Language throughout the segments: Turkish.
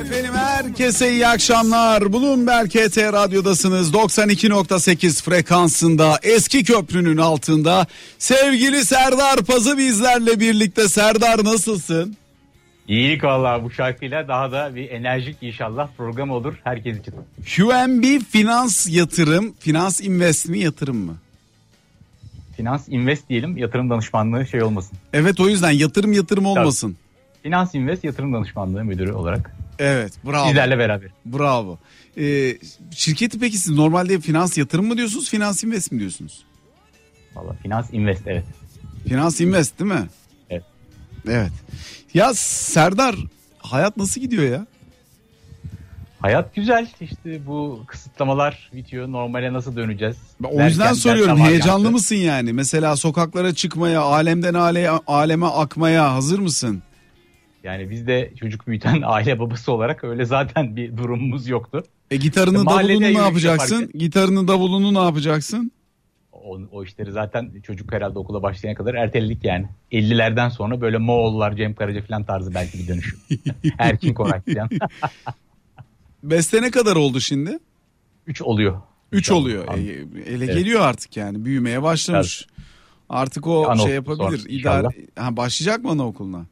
Efendim herkese iyi akşamlar. Bloomberg KT Radyo'dasınız. 92.8 frekansında eski köprünün altında. Sevgili Serdar Pazı bizlerle birlikte. Serdar nasılsın? İyilik valla bu şarkıyla daha da bir enerjik inşallah program olur herkes için. QNB Finans Yatırım, Finans Invest mi yatırım mı? Finans Invest diyelim yatırım danışmanlığı şey olmasın. Evet o yüzden yatırım yatırım olmasın. Finans Invest yatırım danışmanlığı müdürü olarak Evet bravo. sizlerle beraber. Bravo. Ee, şirketi peki siz normalde finans yatırım mı diyorsunuz, finans invest mi diyorsunuz? Valla Finans Invest evet. Finans invest değil mi? Evet. Evet. Ya Serdar hayat nasıl gidiyor ya? Hayat güzel işte bu kısıtlamalar bitiyor normale nasıl döneceğiz? Ben o yüzden Derken soruyorum heyecanlı mısın yani? Mesela sokaklara çıkmaya, alemden ale, aleme akmaya hazır mısın? Yani biz de çocuk büyüten aile babası olarak öyle zaten bir durumumuz yoktu. E gitarını Mahallede davulunu ne yapacaksın? yaparken- Gitarını davulunu ne yapacaksın? O, o işleri zaten çocuk herhalde okula başlayana kadar erteledik yani. 50'lerden sonra böyle Moğollar, Cem Karaca falan tarzı belki bir dönüş. Erkin Koray falan. Beste ne kadar oldu şimdi? 3 oluyor. 3 İnşallah. oluyor. An- E, ele Evet. geliyor artık yani büyümeye başlamış. Artık o Anaokulu şey yapabilir. İdare, ha, başlayacak mı anaokuluna?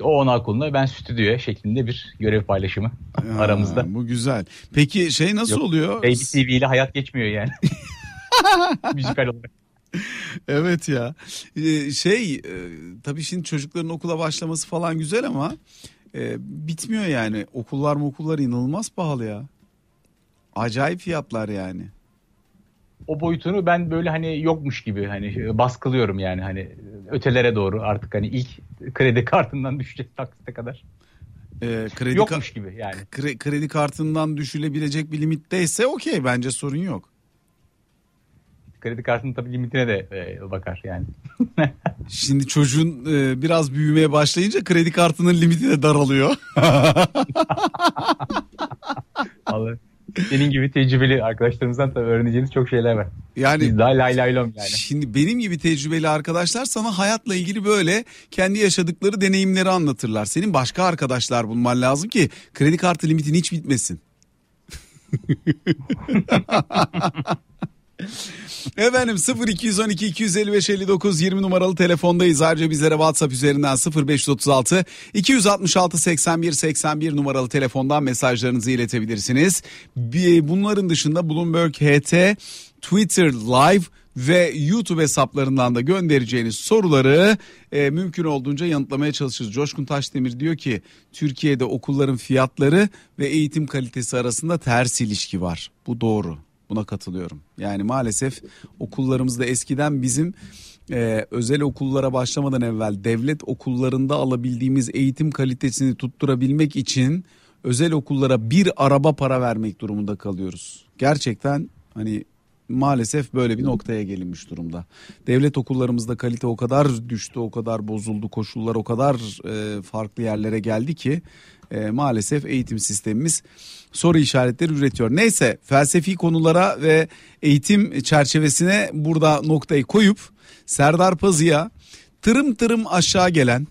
İşte o ona okulunda ben stüdyoya şeklinde bir görev paylaşımı Ha, aramızda. Bu güzel. Peki şey nasıl Yok, oluyor? Baby TV ile hayat geçmiyor yani. Müzikal olarak. Evet ya. Ee, şey e, tabii şimdi çocukların okula başlaması falan güzel ama e, bitmiyor yani. Okullar mı okullar inanılmaz pahalı ya. Acayip fiyatlar yani. O boyutunu ben böyle hani yokmuş gibi hani baskılıyorum yani hani ötelere doğru artık hani ilk kredi kartından düşecek taksite kadar. Ee, kredi, Yokmuş gibi yani. kre- kredi kartından düşülebilecek bir limitteyse okey bence sorun yok. Kredi kartının tabii limitine de e, bakar yani. Şimdi çocuğun e, biraz büyümeye başlayınca kredi kartının limiti de daralıyor. Vallahi senin gibi tecrübeli arkadaşlarımızdan tabii öğreneceğiniz çok şeyler var. Yani Biz daha lay lay lom yani. Şimdi benim gibi tecrübeli arkadaşlar sana hayatla ilgili böyle kendi yaşadıkları deneyimleri anlatırlar. Senin başka arkadaşlar bulman lazım ki kredi kartı limitin hiç bitmesin. Efendim 0212 255 59 20 numaralı telefondayız. Ayrıca bizlere WhatsApp üzerinden 0536 266 81 81 numaralı telefondan mesajlarınızı iletebilirsiniz. Bir- Bunların dışında Bloomberg HT, Twitter Live ve YouTube hesaplarından da göndereceğiniz soruları e, mümkün olduğunca yanıtlamaya çalışırız. Coşkun Taşdemir diyor ki Türkiye'de okulların fiyatları ve eğitim kalitesi arasında ters ilişki var. Bu doğru. Buna katılıyorum. Yani maalesef okullarımızda eskiden bizim e, özel okullara başlamadan evvel devlet okullarında alabildiğimiz eğitim kalitesini tutturabilmek için özel okullara bir araba para vermek durumunda kalıyoruz. Gerçekten hani maalesef böyle bir noktaya gelinmiş durumda. Devlet okullarımızda kalite o kadar düştü, o kadar bozuldu, koşullar o kadar e, farklı yerlere geldi ki e, maalesef eğitim sistemimiz soru işaretleri üretiyor. Neyse felsefi konulara ve eğitim çerçevesine burada noktayı koyup Serdar Pazı'ya tırım tırım aşağı gelen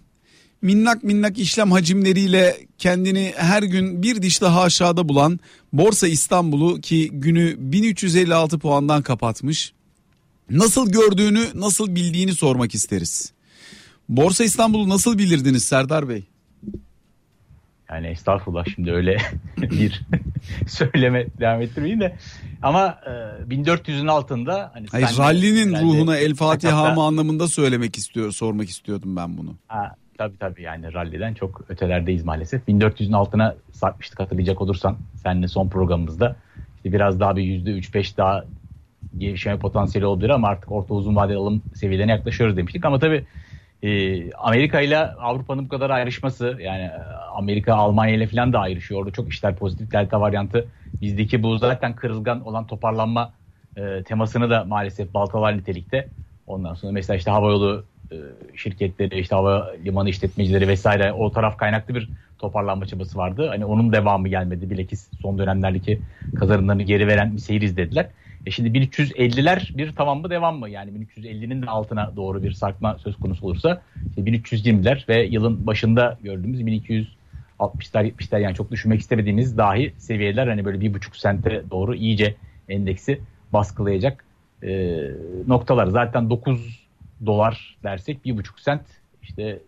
minnak minnak işlem hacimleriyle kendini her gün bir diş daha aşağıda bulan Borsa İstanbul'u ki günü 1356 puandan kapatmış. Nasıl gördüğünü, nasıl bildiğini sormak isteriz. Borsa İstanbul'u nasıl bilirdiniz Serdar Bey? Yani estağfurullah şimdi öyle bir söyleme devam ettirmeyin de. Ama e, 1400'ün altında hani Hayır rallinin ruhuna El Fatiha mı anlamında söylemek istiyor, sormak istiyordum ben bunu. Ha, tabii tabii yani ralliden çok ötelerdeyiz maalesef. 1400'ün altına sarkmıştık hatırlayacak olursan seninle son programımızda. İşte biraz daha bir %3-5 daha gevşeme potansiyeli olabilir ama artık orta uzun vadeli alım seviyelerine yaklaşıyoruz demiştik. Ama tabii e, Amerika ile Avrupa'nın bu kadar ayrışması yani e, Amerika Almanya ile falan da ayrışıyor. Orada çok işler pozitif delta varyantı. Bizdeki bu zaten kırılgan olan toparlanma e, temasını da maalesef baltalar nitelikte. Ondan sonra mesela işte havayolu şirketleri, işte hava limanı işletmecileri vesaire o taraf kaynaklı bir toparlanma çabası vardı. Hani onun devamı gelmedi. Bilakis son dönemlerdeki kazanımlarını geri veren bir seyir izlediler. E şimdi 1350'ler bir tamam mı devam mı? Yani 1350'nin de altına doğru bir sarkma söz konusu olursa işte 1320'ler ve yılın başında gördüğümüz 60'lar 70'ler yani çok düşünmek istemediğimiz dahi seviyeler hani böyle bir buçuk sente doğru iyice endeksi baskılayacak e, noktalar. Zaten 9 dolar dersek bir buçuk sent işte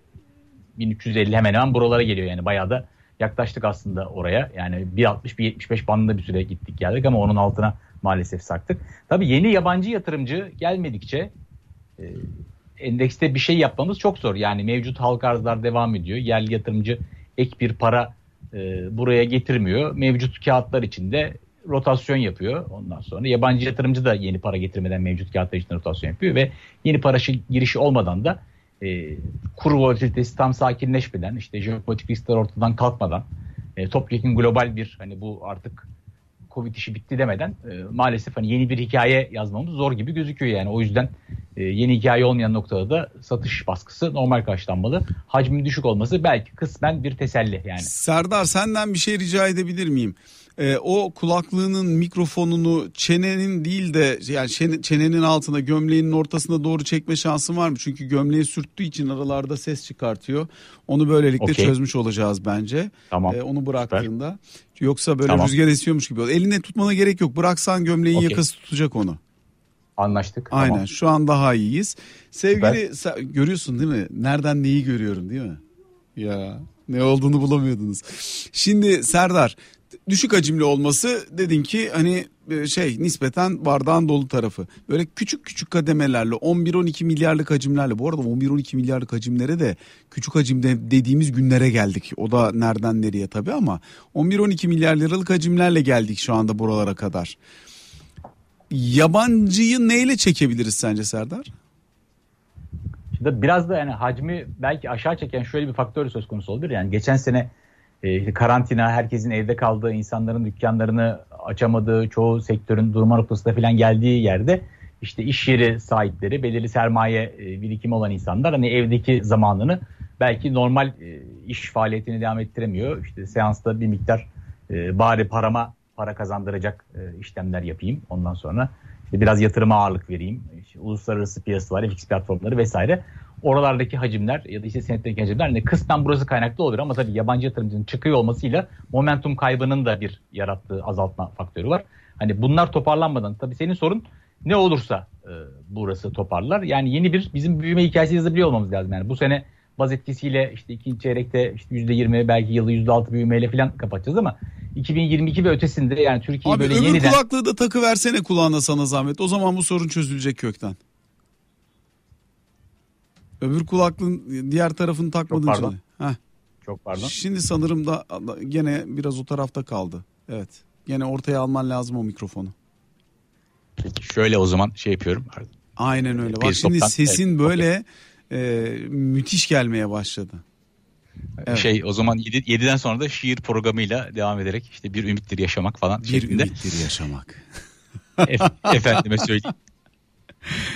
1350 hemen hemen buralara geliyor yani bayağı da yaklaştık aslında oraya. Yani 1.60-1.75 bandında bir süre gittik geldik ama onun altına maalesef sarktık. Tabii yeni yabancı yatırımcı gelmedikçe e, endekste bir şey yapmamız çok zor. Yani mevcut halka arzlar devam ediyor. Yerli yatırımcı ek bir para e, buraya getirmiyor. Mevcut kağıtlar içinde rotasyon yapıyor. Ondan sonra yabancı yatırımcı da yeni para getirmeden mevcut kağıtlar içinde rotasyon yapıyor ve yeni para girişi olmadan da e, kur volatilitesi tam sakinleşmeden işte jeopolitik riskler ortadan kalkmadan e, topyekun global bir hani bu artık Covid işi bitti demeden e, maalesef hani yeni bir hikaye yazmamız zor gibi gözüküyor yani. O yüzden e, yeni hikaye olmayan noktada da satış baskısı normal karşılanmalı. Hacmin düşük olması belki kısmen bir teselli yani. Serdar senden bir şey rica edebilir miyim? E, o kulaklığının mikrofonunu çenenin değil de yani çenenin altına gömleğinin ortasına doğru çekme şansın var mı? Çünkü gömleği sürttüğü için aralarda ses çıkartıyor. Onu böylelikle okay. çözmüş olacağız bence. Tamam. E, onu bıraktığında. Süper. Yoksa böyle tamam. rüzgar esiyormuş gibi. Eline tutmana gerek yok. Bıraksan gömleğin okay. yakası tutacak onu. Anlaştık. Aynen tamam. şu an daha iyiyiz. Sevgili sen, görüyorsun değil mi? Nereden neyi görüyorum değil mi? Ya ne olduğunu bulamıyordunuz. Şimdi Serdar düşük hacimli olması dedin ki hani e, şey nispeten bardağın dolu tarafı. Böyle küçük küçük kademelerle 11-12 milyarlık hacimlerle bu arada 11-12 milyarlık hacimlere de küçük hacimde dediğimiz günlere geldik. O da nereden nereye tabii ama 11-12 milyar liralık hacimlerle geldik şu anda buralara kadar. Yabancıyı neyle çekebiliriz sence Serdar? Şimdi biraz da yani hacmi belki aşağı çeken şöyle bir faktör söz konusu olabilir. Yani geçen sene e, karantina, herkesin evde kaldığı, insanların dükkanlarını açamadığı, çoğu sektörün durma noktasında falan geldiği yerde işte iş yeri sahipleri, belirli sermaye e, birikimi olan insanlar hani evdeki zamanını belki normal e, iş faaliyetini devam ettiremiyor. İşte seansta bir miktar e, bari parama para kazandıracak e, işlemler yapayım. Ondan sonra biraz yatırıma ağırlık vereyim. İşte uluslararası piyasalar, FX platformları vesaire oralardaki hacimler ya da işte senetteki hacimler hani kısmen burası kaynaklı olur ama tabii yabancı yatırımcının çıkıyor olmasıyla momentum kaybının da bir yarattığı azaltma faktörü var. Hani bunlar toparlanmadan tabii senin sorun ne olursa e, burası toparlar. Yani yeni bir bizim büyüme hikayesi yazabiliyor olmamız lazım. Yani bu sene baz etkisiyle işte ikinci çeyrekte işte %20 belki yılı %6 büyümeyle falan kapatacağız ama 2022 ve ötesinde yani Türkiye böyle öbür yeniden... kulaklığı da takı versene kulağına sana zahmet. O zaman bu sorun çözülecek kökten. Öbür kulaklığın diğer tarafını takmadın Çok pardon. Heh. Çok pardon. Şimdi sanırım da gene biraz o tarafta kaldı. Evet. Gene ortaya alman lazım o mikrofonu. Peki şöyle o zaman şey yapıyorum. Aynen öyle. Bak şimdi sesin evet. böyle e, müthiş gelmeye başladı. Evet. Şey o zaman 7, 7'den sonra da şiir programıyla devam ederek işte bir ümittir yaşamak falan bir şeklinde. Bir ümittir yaşamak. efendime söyleyeyim.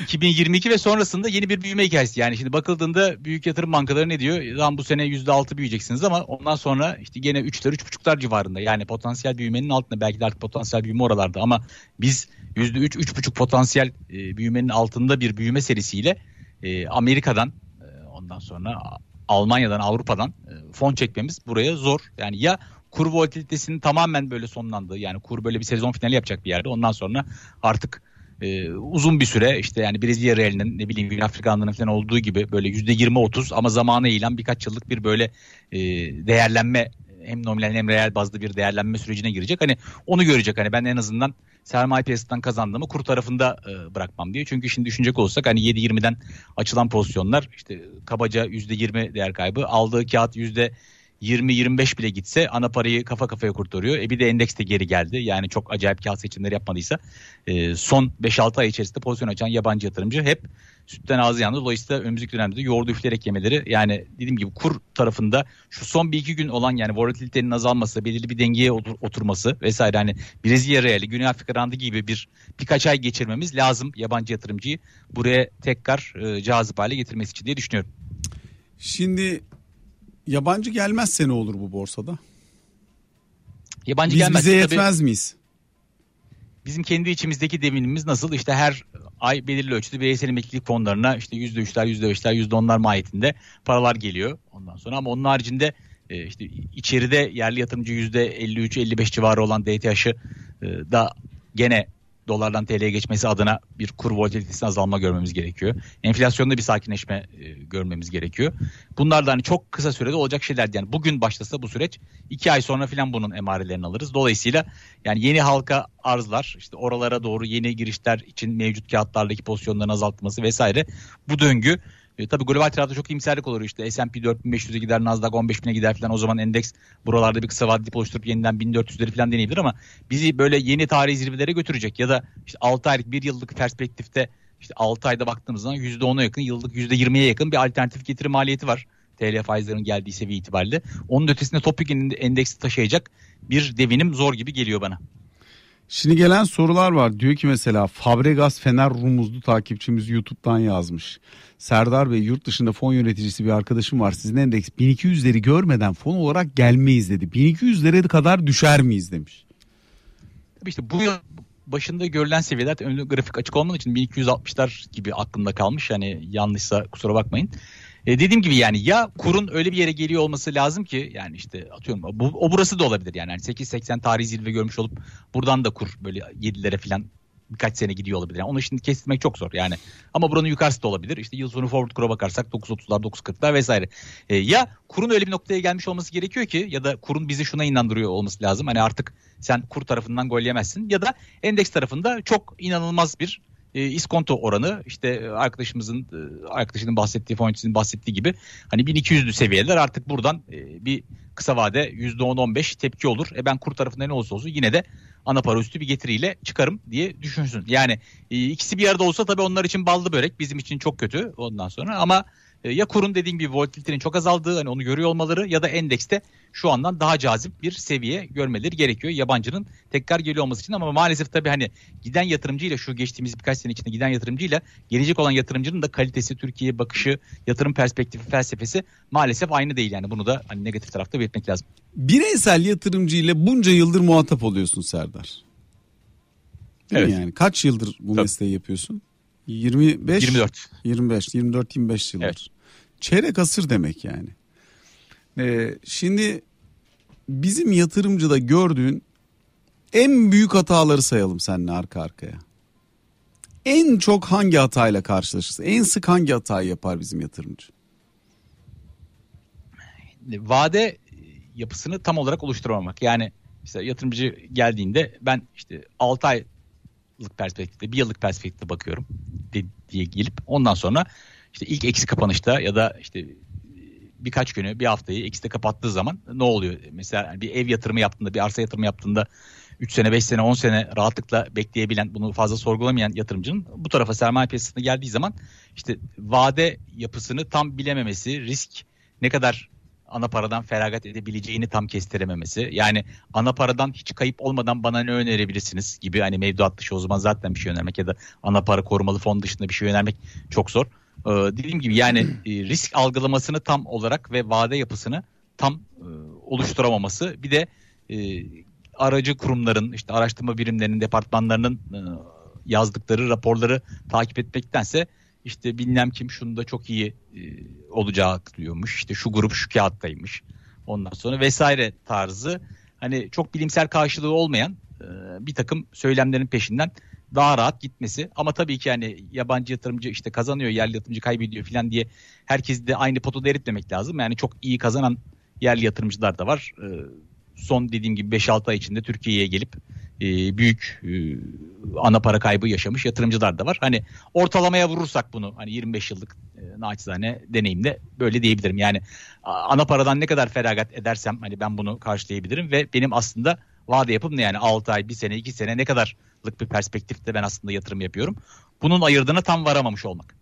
2022 ve sonrasında yeni bir büyüme hikayesi. Yani şimdi bakıldığında büyük yatırım bankaları ne diyor? Lan bu sene %6 büyüyeceksiniz ama ondan sonra işte gene 3'ler 3,5'lar civarında. Yani potansiyel büyümenin altında belki de artık potansiyel büyüme oralarda ama biz %3 3,5 potansiyel e, büyümenin altında bir büyüme serisiyle e, Amerika'dan e, ondan sonra Almanya'dan Avrupa'dan fon çekmemiz buraya zor. Yani ya kur volatilitesinin tamamen böyle sonlandığı yani kur böyle bir sezon finali yapacak bir yerde ondan sonra artık e, uzun bir süre işte yani Brezilya realinin ne bileyim Güney Afrika falan olduğu gibi böyle yüzde 20-30 ama zamana eğilen birkaç yıllık bir böyle e, değerlenme hem nominal hem reel bazda bir değerlenme sürecine girecek. Hani onu görecek hani ben en azından sermaye piyasasından kazandığımı kur tarafında e, bırakmam diye. Çünkü şimdi düşünecek olsak hani 7-20'den açılan pozisyonlar işte kabaca %20 değer kaybı aldığı kağıt 20-25 bile gitse ana parayı kafa kafaya kurtarıyor. E bir de endeks de geri geldi. Yani çok acayip kağıt seçimleri yapmadıysa e, son 5-6 ay içerisinde pozisyon açan yabancı yatırımcı hep sütten ağzı yandı. Dolayısıyla önümüzdeki dönemde de yoğurdu üfleyerek yemeleri yani dediğim gibi kur tarafında şu son bir iki gün olan yani volatilitenin azalması, belirli bir dengeye otur, oturması vesaire hani Brezilya reali, Güney Afrika randı gibi bir birkaç ay geçirmemiz lazım yabancı yatırımcıyı buraya tekrar e, cazip hale getirmesi için diye düşünüyorum. Şimdi Yabancı gelmezse ne olur bu borsada? Yabancı Biz gelmezse bize yetmez tabii, miyiz? Bizim kendi içimizdeki devinimimiz nasıl? İşte her ay belirli ölçüde bireysel emeklilik fonlarına işte %3'ler, %5'ler, %10'lar mahiyetinde paralar geliyor ondan sonra. Ama onun haricinde e, işte içeride yerli yatırımcı %53-55 civarı olan DTH'ı e, da gene dolardan TL'ye geçmesi adına bir kur volatilitesine azalma görmemiz gerekiyor. Enflasyonda bir sakinleşme e, görmemiz gerekiyor. Bunlar da hani çok kısa sürede olacak şeyler. Yani bugün başlasa bu süreç iki ay sonra filan bunun emarelerini alırız. Dolayısıyla yani yeni halka arzlar işte oralara doğru yeni girişler için mevcut kağıtlardaki pozisyonların azaltması vesaire bu döngü e, tabii global tarafta çok iyimserlik olur işte S&P 4500'e gider Nasdaq 15000'e gider falan o zaman endeks buralarda bir kısa vadeli oluşturup yeniden 1400'leri falan deneyebilir ama bizi böyle yeni tarihi zirvelere götürecek ya da işte 6 aylık 1 yıllık perspektifte işte 6 ayda baktığımız zaman %10'a yakın yıllık %20'ye yakın bir alternatif getiri maliyeti var. TL faizlerinin geldiği seviye itibariyle. Onun ötesinde topik endeksi taşıyacak bir devinim zor gibi geliyor bana. Şimdi gelen sorular var. Diyor ki mesela Fabregas Fener Rumuzlu takipçimiz YouTube'dan yazmış. Serdar Bey yurt dışında fon yöneticisi bir arkadaşım var. Sizin endeks 1200'leri görmeden fon olarak gelmeyiz dedi. 1200'lere kadar düşer miyiz demiş. Tabii işte bu yıl başında görülen seviyeler önlü grafik açık olmadığı için 1260'lar gibi aklımda kalmış. Yani yanlışsa kusura bakmayın. E, dediğim gibi yani ya kurun öyle bir yere geliyor olması lazım ki yani işte atıyorum bu, o burası da olabilir yani, yani 8.80 tarihi zirve görmüş olup buradan da kur böyle 7'lere falan birkaç sene gidiyor olabilir. Yani onu şimdi kestirmek çok zor yani. Ama buranın yukarısı da olabilir. İşte yıl sonu forward kura bakarsak 9.30'lar 9.40'lar vesaire. E, ya kurun öyle bir noktaya gelmiş olması gerekiyor ki ya da kurun bizi şuna inandırıyor olması lazım. Hani artık sen kur tarafından gol yemezsin ya da endeks tarafında çok inanılmaz bir e, iskonto oranı işte e, arkadaşımızın e, arkadaşının bahsettiği fonçisinin bahsettiği gibi hani 1200'lü seviyeler artık buradan e, bir kısa vade %10-15 tepki olur. E ben kur tarafında ne olursa olsun yine de ana para üstü bir getiriyle çıkarım diye düşünsün. Yani e, ikisi bir arada olsa tabii onlar için ballı börek bizim için çok kötü ondan sonra ama ya kurun dediğim gibi volatilitenin çok azaldığı hani onu görüyor olmaları ya da endekste şu andan daha cazip bir seviye görmeleri gerekiyor yabancının tekrar geliyor olması için ama maalesef tabii hani giden yatırımcıyla şu geçtiğimiz birkaç sene içinde giden yatırımcıyla gelecek olan yatırımcının da kalitesi, Türkiye bakışı, yatırım perspektifi, felsefesi maalesef aynı değil yani bunu da hani negatif tarafta belirtmek lazım. Bireysel yatırımcı bunca yıldır muhatap oluyorsun Serdar. Değil evet. Yani kaç yıldır bu Tabii. mesleği yapıyorsun? 25 24 25 24 25 yıldır. Evet. Çeyrek asır demek yani. Ee, şimdi bizim yatırımcıda gördüğün en büyük hataları sayalım seninle arka arkaya. En çok hangi hatayla karşılaşırsın? En sık hangi hatayı yapar bizim yatırımcı? Vade yapısını tam olarak oluşturamamak. Yani işte yatırımcı geldiğinde ben işte 6 aylık perspektifte, bir yıllık perspektifte bakıyorum diye gelip ondan sonra işte ilk eksi kapanışta ya da işte birkaç günü bir haftayı ekside kapattığı zaman ne oluyor? Mesela bir ev yatırımı yaptığında bir arsa yatırımı yaptığında 3 sene 5 sene 10 sene rahatlıkla bekleyebilen bunu fazla sorgulamayan yatırımcının bu tarafa sermaye piyasasına geldiği zaman işte vade yapısını tam bilememesi risk ne kadar ana paradan feragat edebileceğini tam kestirememesi. Yani ana paradan hiç kayıp olmadan bana ne önerebilirsiniz gibi hani mevduat dışı o zaman zaten bir şey önermek ya da ana para korumalı fon dışında bir şey önermek çok zor. Ee, dediğim gibi yani e, risk algılamasını tam olarak ve vade yapısını tam e, oluşturamaması. Bir de e, aracı kurumların işte araştırma birimlerinin departmanlarının yazdıkları raporları takip etmektense işte bilmem kim şunu da çok iyi olacağı diyormuş. İşte şu grup şu kağıttaymış. Ondan sonra vesaire tarzı. Hani çok bilimsel karşılığı olmayan bir takım söylemlerin peşinden daha rahat gitmesi. Ama tabii ki yani yabancı yatırımcı işte kazanıyor, yerli yatırımcı kaybediyor falan diye herkes de aynı potada eritmemek lazım. Yani çok iyi kazanan yerli yatırımcılar da var. Ee, son dediğim gibi 5-6 ay içinde Türkiye'ye gelip e, büyük e, ana para kaybı yaşamış yatırımcılar da var. Hani ortalamaya vurursak bunu hani 25 yıllık e, naçizane deneyimle böyle diyebilirim. Yani ana paradan ne kadar feragat edersem hani ben bunu karşılayabilirim ve benim aslında vade yapıp ne yani 6 ay, 1 sene, 2 sene ne kadarlık bir perspektifte ben aslında yatırım yapıyorum. Bunun ayırdığına tam varamamış olmak.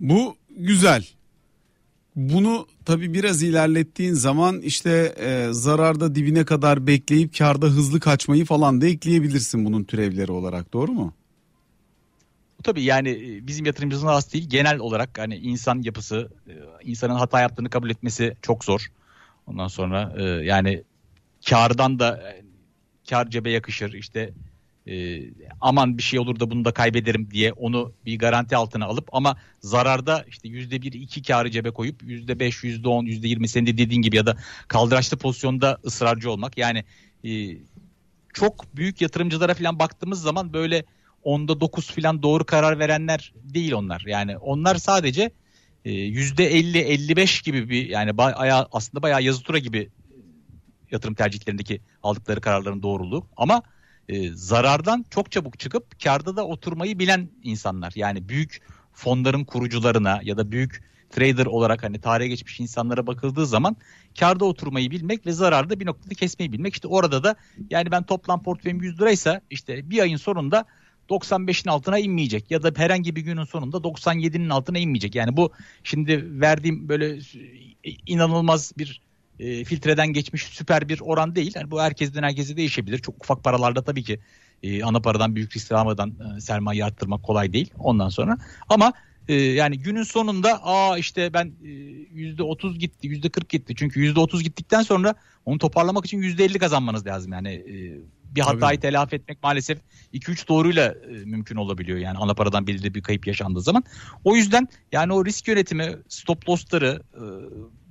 Bu güzel. Bunu tabii biraz ilerlettiğin zaman işte e, zararda dibine kadar bekleyip karda hızlı kaçmayı falan da ekleyebilirsin bunun türevleri olarak doğru mu? Bu tabii yani e, bizim yatırımcımızın az değil genel olarak hani insan yapısı e, insanın hata yaptığını kabul etmesi çok zor. Ondan sonra e, yani kardan da kar cebe yakışır işte e, aman bir şey olur da bunu da kaybederim diye onu bir garanti altına alıp ama zararda işte yüzde bir iki karı cebe koyup yüzde beş yüzde on yüzde yirmi senin de dediğin gibi ya da kaldıraçlı pozisyonda ısrarcı olmak. Yani e, çok büyük yatırımcılara falan baktığımız zaman böyle onda dokuz falan doğru karar verenler değil onlar. Yani onlar sadece e, yüzde elli elli beş gibi bir yani bayağı, aslında bayağı yazı tura gibi yatırım tercihlerindeki aldıkları kararların doğruluğu ama e, zarardan çok çabuk çıkıp karda da oturmayı bilen insanlar. Yani büyük fonların kurucularına ya da büyük trader olarak hani tarihe geçmiş insanlara bakıldığı zaman karda oturmayı bilmek ve zararda bir noktada kesmeyi bilmek. İşte orada da yani ben toplam portföyüm 100 liraysa işte bir ayın sonunda 95'in altına inmeyecek ya da herhangi bir günün sonunda 97'nin altına inmeyecek. Yani bu şimdi verdiğim böyle inanılmaz bir e, filtreden geçmiş süper bir oran değil. Yani bu herkesten herkese değişebilir. Çok ufak paralarda tabii ki e, ana paradan büyük risk almadan e, sermaye arttırmak kolay değil ondan sonra. Ama e, yani günün sonunda aa işte ben e, yüzde otuz gitti yüzde kırk gitti. Çünkü yüzde otuz gittikten sonra onu toparlamak için yüzde elli kazanmanız lazım. Yani e, bir hatayı telafi etmek maalesef 2-3 doğruyla e, mümkün olabiliyor. Yani ana paradan belirli bir kayıp yaşandığı zaman. O yüzden yani o risk yönetimi, stop loss'ları e,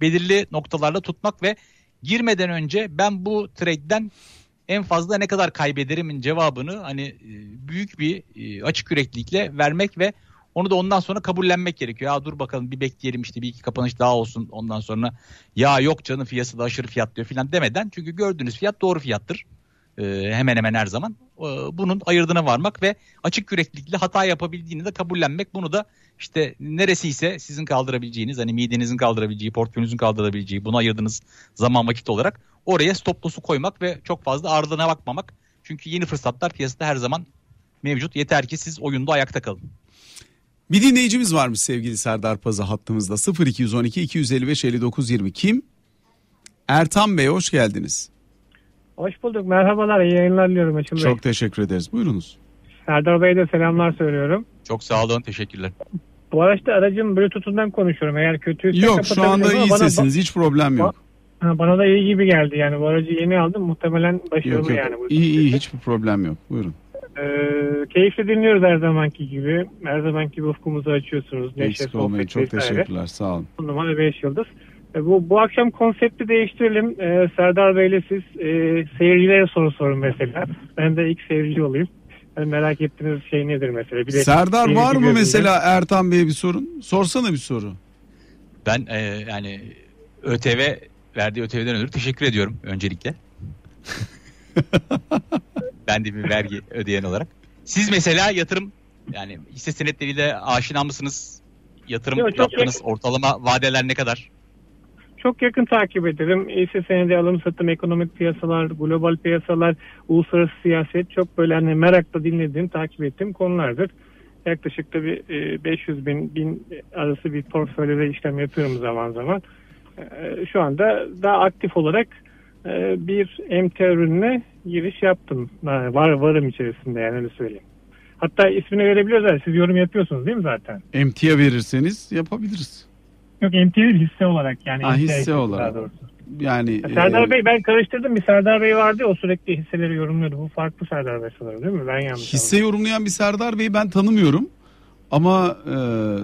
belirli noktalarla tutmak ve girmeden önce ben bu trade'den en fazla ne kadar kaybederimin cevabını hani e, büyük bir açık yüreklilikle vermek ve onu da ondan sonra kabullenmek gerekiyor. Ya dur bakalım bir bekleyelim işte bir iki kapanış daha olsun ondan sonra ya yok canım fiyatı da aşırı fiyat diyor filan demeden çünkü gördüğünüz fiyat doğru fiyattır. Ee, hemen hemen her zaman ee, bunun ayırdığına varmak ve açık yüreklilikle hata yapabildiğini de kabullenmek bunu da işte neresi ise sizin kaldırabileceğiniz hani midenizin kaldırabileceği portföyünüzün kaldırabileceği bunu ayırdığınız zaman vakit olarak oraya stop loss'u koymak ve çok fazla ardına bakmamak çünkü yeni fırsatlar piyasada her zaman mevcut yeter ki siz oyunda ayakta kalın. Bir dinleyicimiz varmış sevgili Serdar Pazı hattımızda 0212 255 59 20 kim? Ertan Bey hoş geldiniz. Hoş bulduk. Merhabalar. İyi yayınlar diliyorum Açıl Bey. Çok teşekkür ederiz. Buyurunuz. Serdar Bey'e de selamlar söylüyorum. Çok sağ olun. Teşekkürler. Bu araçta aracın Bluetooth'undan konuşuyorum. Eğer kötüyse Yok şu anda iyi sesiniz. Hiç problem yok. Ha, bana da iyi gibi geldi. Yani bu aracı yeni aldım. Muhtemelen başarılı yok, yok. yani. Bu iyi iyi. Hiçbir problem yok. Buyurun. Ee, keyifle dinliyoruz her zamanki gibi. Her zamanki gibi ufkumuzu açıyorsunuz. Neşe, sohbet Çok teşekkürler. Sağ olun. Numara 5 yıldız. E, bu, bu akşam konsepti değiştirelim. Ee, Serdar Bey'le siz e, seyircilere soru sorun mesela. Ben de ilk seyirci olayım. Yani merak ettiğiniz şey nedir mesela? Bir de Serdar var mı mesela Ertan Bey'e bir sorun? Sorsana bir soru. Ben e, yani ÖTV verdiği ÖTV'den ötürü teşekkür ediyorum öncelikle. ben de bir vergi ödeyen olarak. Siz mesela yatırım yani hisse senetleriyle aşina mısınız? Yatırım Yok, yaptınız. Ortalama vadeler ne kadar? Çok yakın takip ederim. Hisse senedi alım satım, ekonomik piyasalar, global piyasalar, uluslararası siyaset çok böyle hani merakla dinlediğim, takip ettiğim konulardır. Yaklaşık da bir 500 bin, bin arası bir portföyde işlem yapıyorum zaman zaman. E, şu anda daha aktif olarak e, bir emtia ürününe giriş yaptım. var varım içerisinde yani öyle söyleyeyim. Hatta ismini verebiliyoruz. Siz yorum yapıyorsunuz değil mi zaten? Emtia verirseniz yapabiliriz. Yok emtia hisse olarak yani. Ha, hisse olarak. Yani Serdar e, Bey ben karıştırdım bir Serdar Bey vardı o sürekli hisseleri yorumluyordu. Bu farklı Serdar Bey sanırım değil mi? Ben yanlış Hisse anladım. yorumlayan bir Serdar Bey'i ben tanımıyorum. Ama e,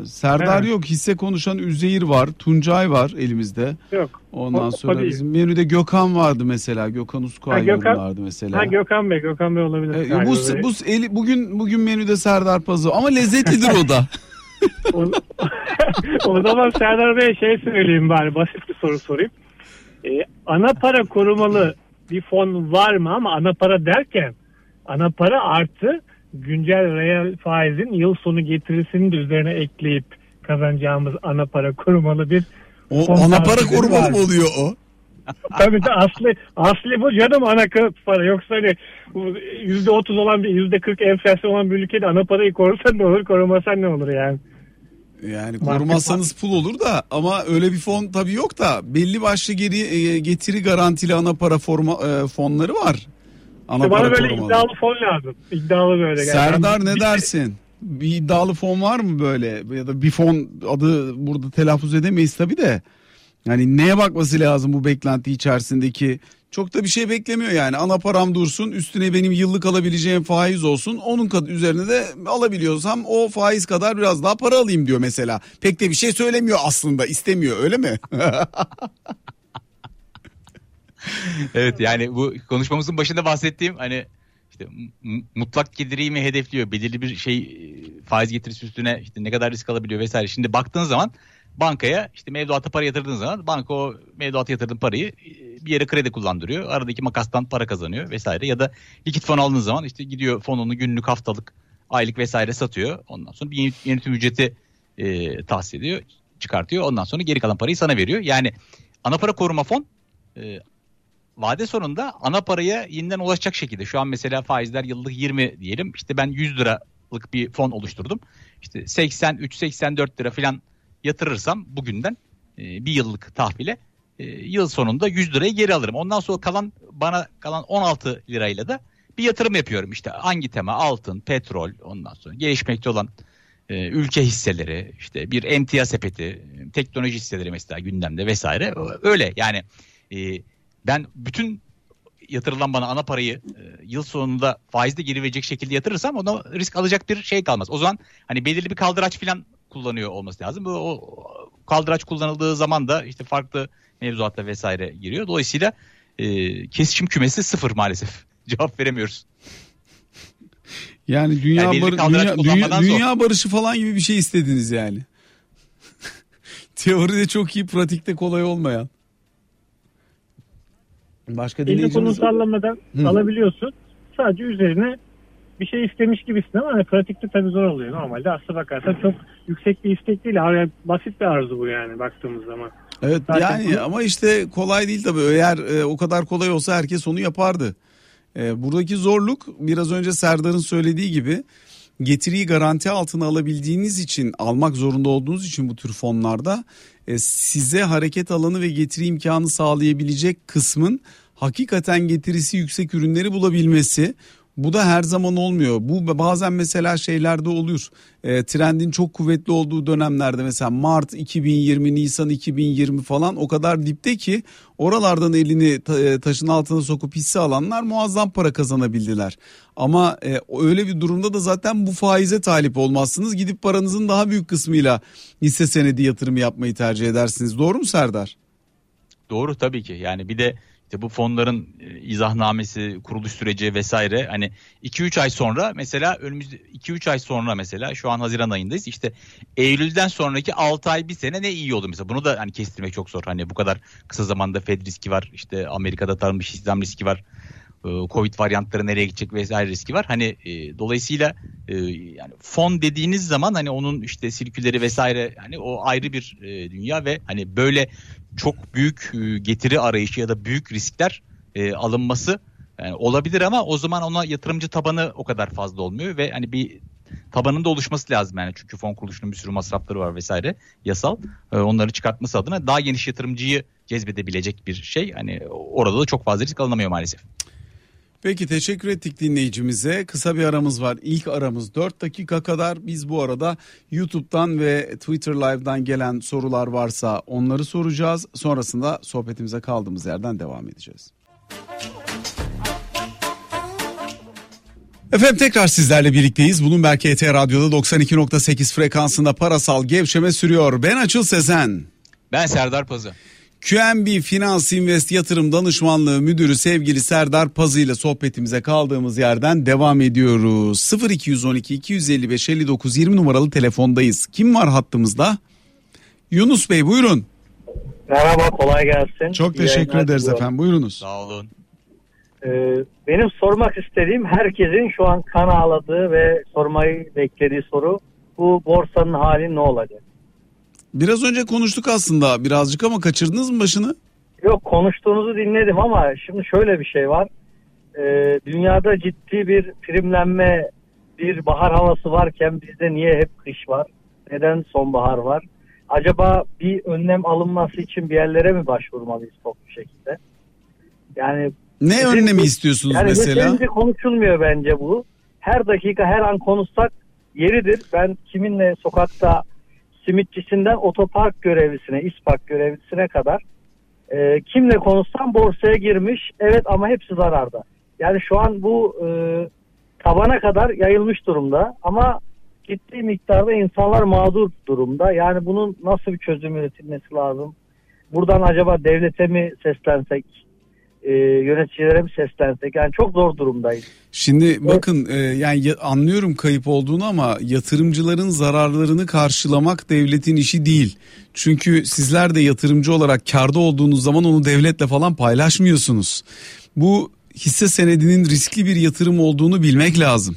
Serdar evet. yok. Hisse konuşan Üzeyir var. Tuncay var elimizde. Yok. Ondan o, sonra o bizim menüde Gökhan vardı mesela. Gökhan Uskay Gökhan, vardı mesela. Ha Gökhan Bey, Gökhan Bey olabilir. E, bu, bu eli, bugün bugün menüde Serdar Pazı ama lezzetlidir o da. o, o zaman Serdar Bey'e şey söyleyeyim bari basit bir soru sorayım. Ee, ana para korumalı bir fon var mı ama ana para derken ana para artı güncel reel faizin yıl sonu getirisini de üzerine ekleyip kazanacağımız ana para korumalı bir o ana para korumalı mı oluyor o? Tabii de aslı, aslı bu canım ana para. Yoksa hani yüzde otuz olan bir yüzde kırk enflasyon olan bir ülkede ana parayı korusan ne olur korumasan ne olur yani. Yani korumazsanız pul olur da ama öyle bir fon tabii yok da belli başlı geri e, getiri garantili ana para forma, e, fonları var. Ana işte bana böyle korumalı. iddialı fon lazım. İddialı böyle. Serdar yani. ne dersin? Bir iddialı fon var mı böyle ya da bir fon adı burada telaffuz edemeyiz tabii de. Yani neye bakması lazım bu beklenti içerisindeki Çok da bir şey beklemiyor yani. Ana param dursun üstüne benim yıllık alabileceğim faiz olsun. Onun kadar üzerine de alabiliyorsam o faiz kadar biraz daha para alayım diyor mesela. Pek de bir şey söylemiyor aslında istemiyor öyle mi? evet yani bu konuşmamızın başında bahsettiğim hani işte mutlak geliri mi hedefliyor belirli bir şey e, faiz getirisi üstüne işte ne kadar risk alabiliyor vesaire. Şimdi baktığın zaman bankaya işte mevduata para yatırdığın zaman banka o mevduata yatırdığın parayı e, bir yere kredi kullandırıyor. Aradaki makastan para kazanıyor vesaire ya da likit fon aldığın zaman işte gidiyor fonunu günlük haftalık aylık vesaire satıyor. Ondan sonra bir yönetim ücreti e, tahsis ediyor çıkartıyor. Ondan sonra geri kalan parayı sana veriyor. Yani ana para koruma fon e, vade sonunda ana paraya yeniden ulaşacak şekilde. Şu an mesela faizler yıllık 20 diyelim. İşte ben 100 liralık bir fon oluşturdum. İşte 83-84 lira falan yatırırsam bugünden e, bir yıllık tahvile e, yıl sonunda 100 lirayı geri alırım. Ondan sonra kalan bana kalan 16 lirayla da bir yatırım yapıyorum. İşte hangi tema altın, petrol ondan sonra gelişmekte olan e, ülke hisseleri, işte bir emtia sepeti, teknoloji hisseleri mesela gündemde vesaire. Öyle yani e, ben bütün yatırılan bana ana parayı e, yıl sonunda faizde geri verecek şekilde yatırırsam ona risk alacak bir şey kalmaz. O zaman hani belirli bir kaldıraç falan kullanıyor olması lazım. Bu o kaldıraç kullanıldığı zaman da işte farklı mevzuatla vesaire giriyor. Dolayısıyla e, kesişim kümesi sıfır maalesef. Cevap veremiyoruz. Yani dünya yani bar dünya, dünya, dünya barışı falan gibi bir şey istediniz yani. Teoride çok iyi, pratikte kolay olmayan. Başka Elini kolunu sallamadan Hı. alabiliyorsun. Sadece üzerine bir şey istemiş gibisin ama hani pratikte tabii zor oluyor. Normalde aslına bakarsan çok yüksek bir istek değil. Yani basit bir arzu bu yani baktığımız zaman. Evet Zaten yani bu... ama işte kolay değil tabii. Eğer e, o kadar kolay olsa herkes onu yapardı. E, buradaki zorluk biraz önce Serdar'ın söylediği gibi getiriyi garanti altına alabildiğiniz için almak zorunda olduğunuz için bu tür fonlarda e, size hareket alanı ve getiri imkanı sağlayabilecek kısmın hakikaten getirisi yüksek ürünleri bulabilmesi. Bu da her zaman olmuyor. Bu bazen mesela şeylerde olur. E, trendin çok kuvvetli olduğu dönemlerde mesela Mart 2020, Nisan 2020 falan o kadar dipte ki oralardan elini e, taşın altına sokup hisse alanlar muazzam para kazanabildiler. Ama e, öyle bir durumda da zaten bu faize talip olmazsınız. Gidip paranızın daha büyük kısmıyla hisse senedi yatırımı yapmayı tercih edersiniz. Doğru mu Serdar? Doğru tabii ki. Yani bir de işte bu fonların e, izahnamesi, kuruluş süreci vesaire hani 2-3 ay sonra mesela önümüzde 2-3 ay sonra mesela şu an Haziran ayındayız. İşte Eylül'den sonraki 6 ay bir sene ne iyi oldu mesela. Bunu da hani kestirmek çok zor. Hani bu kadar kısa zamanda Fed riski var. İşte Amerika'da tanınmış İslam riski var. E, Covid varyantları nereye gidecek vesaire riski var. Hani e, dolayısıyla e, yani fon dediğiniz zaman hani onun işte sirküleri vesaire hani o ayrı bir e, dünya ve hani böyle çok büyük e, getiri arayışı ya da büyük riskler e, alınması yani olabilir ama o zaman ona yatırımcı tabanı o kadar fazla olmuyor ve hani bir tabanın da oluşması lazım yani. Çünkü fon kuruluşunun bir sürü masrafları var vesaire yasal. E, onları çıkartması adına daha geniş yatırımcıyı cezbedebilecek bir şey. Hani orada da çok fazla risk alınamıyor maalesef. Peki teşekkür ettik dinleyicimize. Kısa bir aramız var. İlk aramız 4 dakika kadar. Biz bu arada YouTube'dan ve Twitter Live'dan gelen sorular varsa onları soracağız. Sonrasında sohbetimize kaldığımız yerden devam edeceğiz. Efendim tekrar sizlerle birlikteyiz. Bloomberg ET Radyo'da 92.8 frekansında parasal gevşeme sürüyor. Ben Açıl Sezen. Ben Serdar Pazı. QNB Finans Invest Yatırım Danışmanlığı Müdürü sevgili Serdar Pazı ile sohbetimize kaldığımız yerden devam ediyoruz. 0212 255 59 20 numaralı telefondayız. Kim var hattımızda? Yunus Bey buyurun. Merhaba kolay gelsin. Çok teşekkür ederiz diliyorum. efendim buyurunuz. Sağ olun. Ee, benim sormak istediğim herkesin şu an kan ağladığı ve sormayı beklediği soru bu borsanın hali ne olacak? Biraz önce konuştuk aslında birazcık ama kaçırdınız mı başını? Yok konuştuğunuzu dinledim ama şimdi şöyle bir şey var. Ee, dünyada ciddi bir primlenme, bir bahar havası varken bizde niye hep kış var? Neden sonbahar var? Acaba bir önlem alınması için bir yerlere mi başvurmalıyız toplu şekilde? Yani ne bizim, önlemi istiyorsunuz yani mesela? Yani konuşulmuyor bence bu. Her dakika her an konuşsak yeridir. Ben kiminle sokakta simitçisinden otopark görevlisine, ispark görevlisine kadar E, kimle konuşsam borsaya girmiş. Evet ama hepsi zararda. Yani şu an bu e, tabana kadar yayılmış durumda ama ciddi miktarda insanlar mağdur durumda. Yani bunun nasıl bir çözüm üretilmesi lazım? Buradan acaba devlete mi seslensek, e, yöneticilere mi seslensek? Yani çok zor durumdayız. Şimdi bakın e, yani ya- anlıyorum kayıp olduğunu ama yatırımcıların zararlarını karşılamak devletin işi değil. Çünkü sizler de yatırımcı olarak karda olduğunuz zaman onu devletle falan paylaşmıyorsunuz. Bu hisse senedinin riskli bir yatırım olduğunu bilmek lazım.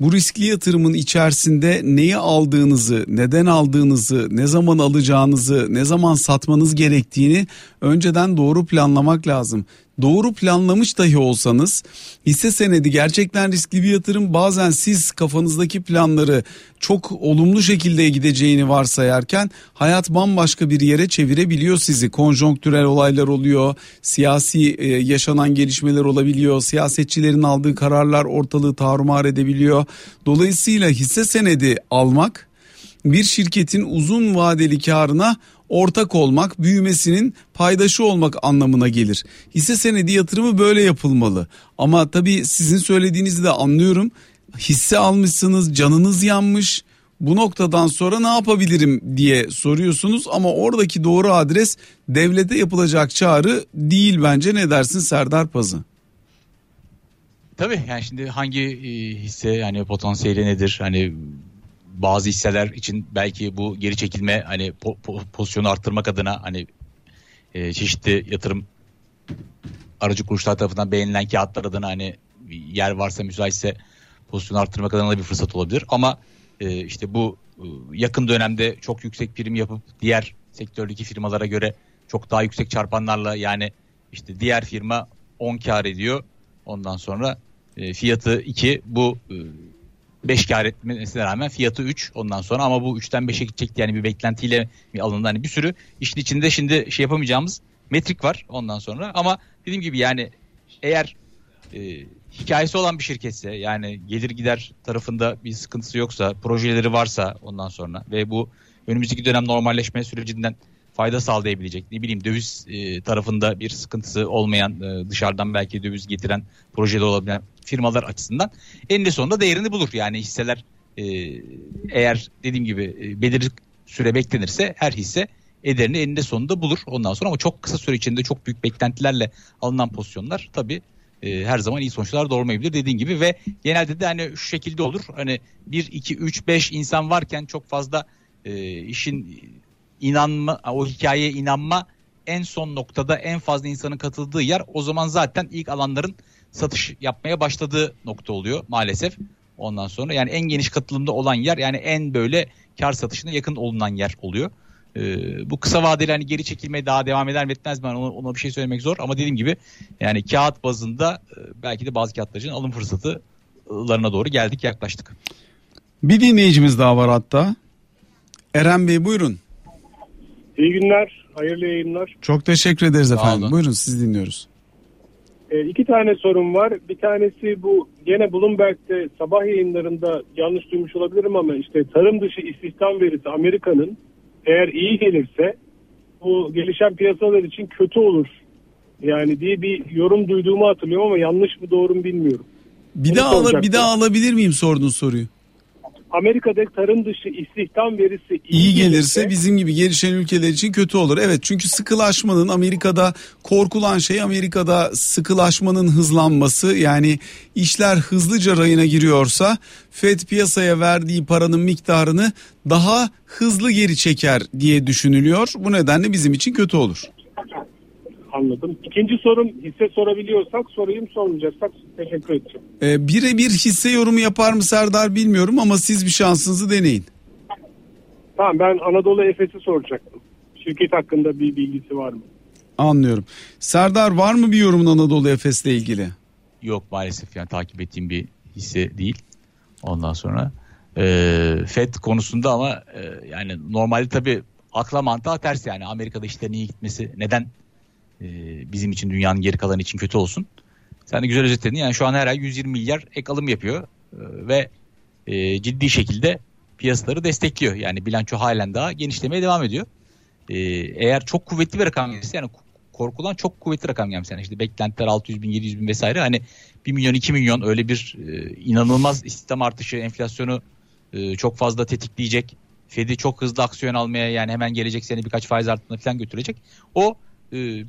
Bu riskli yatırımın içerisinde neyi aldığınızı, neden aldığınızı, ne zaman alacağınızı, ne zaman satmanız gerektiğini önceden doğru planlamak lazım. Doğru planlamış dahi olsanız hisse senedi gerçekten riskli bir yatırım. Bazen siz kafanızdaki planları çok olumlu şekilde gideceğini varsayarken hayat bambaşka bir yere çevirebiliyor sizi. Konjonktürel olaylar oluyor, siyasi e, yaşanan gelişmeler olabiliyor, siyasetçilerin aldığı kararlar ortalığı tarumar edebiliyor. Dolayısıyla hisse senedi almak bir şirketin uzun vadeli karına ortak olmak, büyümesinin paydaşı olmak anlamına gelir. Hisse senedi yatırımı böyle yapılmalı. Ama tabii sizin söylediğinizi de anlıyorum. Hisse almışsınız, canınız yanmış. Bu noktadan sonra ne yapabilirim diye soruyorsunuz ama oradaki doğru adres devlete yapılacak çağrı değil bence. Ne dersin Serdar Pazı? Tabii yani şimdi hangi e, hisse yani potansiyeli nedir? Hani bazı hisseler için belki bu geri çekilme hani po- po- pozisyonu arttırmak adına hani e, çeşitli yatırım aracı kuruluşlar tarafından beğenilen kağıtlar adına hani yer varsa müsaitse pozisyonu arttırmak adına da bir fırsat olabilir. Ama e, işte bu e, yakın dönemde çok yüksek prim yapıp diğer sektördeki firmalara göre çok daha yüksek çarpanlarla yani işte diğer firma 10 kar ediyor. Ondan sonra e, fiyatı 2 bu e, 5 kar etmesine rağmen fiyatı 3 ondan sonra ama bu 3'ten 5'e gidecekti. Yani bir beklentiyle alındı? Hani bir sürü işin içinde şimdi şey yapamayacağımız metrik var ondan sonra. Ama dediğim gibi yani eğer e, hikayesi olan bir şirketse yani gelir gider tarafında bir sıkıntısı yoksa projeleri varsa ondan sonra ve bu önümüzdeki dönem normalleşme sürecinden fayda sağlayabilecek ne bileyim döviz e, tarafında bir sıkıntısı olmayan e, dışarıdan belki döviz getiren projede olabilen firmalar açısından eninde sonunda değerini bulur. Yani hisseler e, eğer dediğim gibi e, belirli süre beklenirse her hisse ederini eninde sonunda bulur ondan sonra ama çok kısa süre içinde çok büyük beklentilerle alınan pozisyonlar tabii e, her zaman iyi sonuçlar doğurmayabilir dediğin gibi ve genelde de hani şu şekilde olur. Hani 1 2 3 5 insan varken çok fazla e, işin inanma o hikayeye inanma en son noktada en fazla insanın katıldığı yer o zaman zaten ilk alanların satış yapmaya başladığı nokta oluyor maalesef. Ondan sonra yani en geniş katılımda olan yer yani en böyle kar satışına yakın olunan yer oluyor. Ee, bu kısa vadeli hani geri çekilmeye daha devam eder mi etmez mi ona, ona bir şey söylemek zor ama dediğim gibi yani kağıt bazında e, belki de bazı kağıtların alım fırsatlarına doğru geldik yaklaştık. Bir dinleyicimiz daha var hatta. Eren Bey buyurun. İyi günler, hayırlı yayınlar. Çok teşekkür ederiz efendim. Buyurun siz dinliyoruz. E, iki tane sorum var. Bir tanesi bu gene Bloomberg'de sabah yayınlarında yanlış duymuş olabilirim ama işte tarım dışı istihdam verisi Amerika'nın eğer iyi gelirse bu gelişen piyasalar için kötü olur. Yani diye bir yorum duyduğumu hatırlıyorum ama yanlış mı doğru mu bilmiyorum. Bir Onu daha ala- bir daha alabilir miyim sorduğunuz soruyu? Amerika'da tarım dışı istihdam verisi iyi, İyi gelirse gelirse bizim gibi gelişen ülkeler için kötü olur. Evet çünkü sıkılaşmanın Amerika'da korkulan şey Amerika'da sıkılaşmanın hızlanması yani işler hızlıca rayına giriyorsa Fed piyasaya verdiği paranın miktarını daha hızlı geri çeker diye düşünülüyor. Bu nedenle bizim için kötü olur. Anladım. İkinci sorum hisse sorabiliyorsak sorayım sormayacaksak teşekkür edeceğim. Ee, birebir hisse yorumu yapar mı Serdar bilmiyorum ama siz bir şansınızı deneyin. Tamam ben Anadolu Efes'i soracaktım. Şirket hakkında bir bilgisi var mı? Anlıyorum. Serdar var mı bir yorumun Anadolu Efes'le ilgili? Yok maalesef yani takip ettiğim bir hisse değil. Ondan sonra e, FED konusunda ama e, yani normalde tabii akla mantığa ters yani Amerika'da işlerin iyi gitmesi neden e, bizim için dünyanın geri kalanı için kötü olsun. Sen de güzel özetledin yani şu an her ay 120 milyar ek alım yapıyor e, ve e, ciddi şekilde piyasaları destekliyor. Yani bilanço halen daha genişlemeye devam ediyor. E, eğer çok kuvvetli bir rakam gelirse yani korkulan çok kuvvetli rakam gelmiş. Yani işte beklentiler 600 bin 700 bin vesaire hani 1 milyon 2 milyon öyle bir e, inanılmaz istihdam artışı enflasyonu e, çok fazla tetikleyecek. Fed'i çok hızlı aksiyon almaya yani hemen gelecek sene birkaç faiz arttığına falan götürecek. O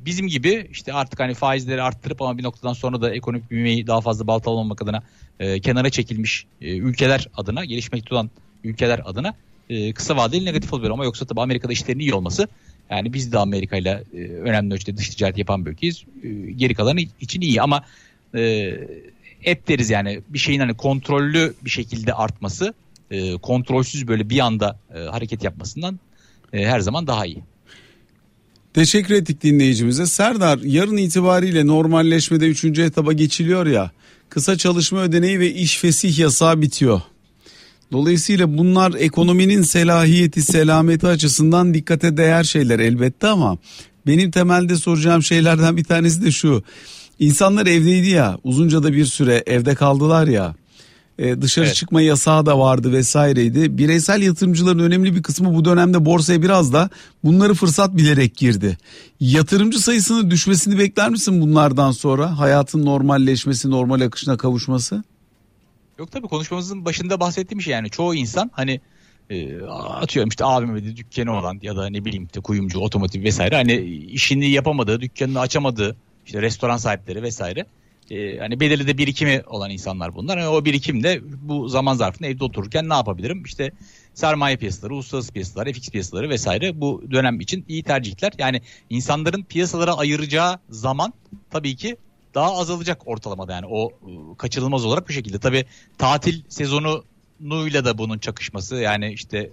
bizim gibi işte artık hani faizleri arttırıp ama bir noktadan sonra da ekonomik büyümeyi daha fazla baltalamamak adına e, kenara çekilmiş e, ülkeler adına gelişmekte olan ülkeler adına e, kısa vadeli negatif oluyor ama yoksa tabii Amerika'da işlerin iyi olması yani biz de Amerika ile önemli ölçüde dış ticaret yapan bir ülkeyiz. E, geri kalanı için iyi ama e, hep deriz yani bir şeyin hani kontrollü bir şekilde artması e, kontrolsüz böyle bir anda e, hareket yapmasından e, her zaman daha iyi. Teşekkür ettik dinleyicimize. Serdar yarın itibariyle normalleşmede 3. etaba geçiliyor ya. Kısa çalışma ödeneği ve iş fesih yasağı bitiyor. Dolayısıyla bunlar ekonominin selahiyeti, selameti açısından dikkate değer şeyler elbette ama benim temelde soracağım şeylerden bir tanesi de şu. İnsanlar evdeydi ya uzunca da bir süre evde kaldılar ya e, dışarı evet. çıkma yasağı da vardı vesaireydi. Bireysel yatırımcıların önemli bir kısmı bu dönemde borsaya biraz da bunları fırsat bilerek girdi. Yatırımcı sayısının düşmesini bekler misin bunlardan sonra? Hayatın normalleşmesi, normal akışına kavuşması? Yok tabii konuşmamızın başında bahsettiğim şey yani çoğu insan hani e, atıyorum işte abime dükkanı olan ya da ne bileyim işte kuyumcu, otomotiv vesaire hani işini yapamadığı, dükkanını açamadığı işte restoran sahipleri vesaire e, hani belirli de birikimi olan insanlar bunlar. Yani o birikim de bu zaman zarfında evde otururken ne yapabilirim? İşte sermaye piyasaları, uluslararası piyasalar, FX piyasaları vesaire bu dönem için iyi tercihler. Yani insanların piyasalara ayıracağı zaman tabii ki daha azalacak ortalamada yani o ıı, kaçınılmaz olarak bu şekilde. Tabii tatil sezonuyla da bunun çakışması yani işte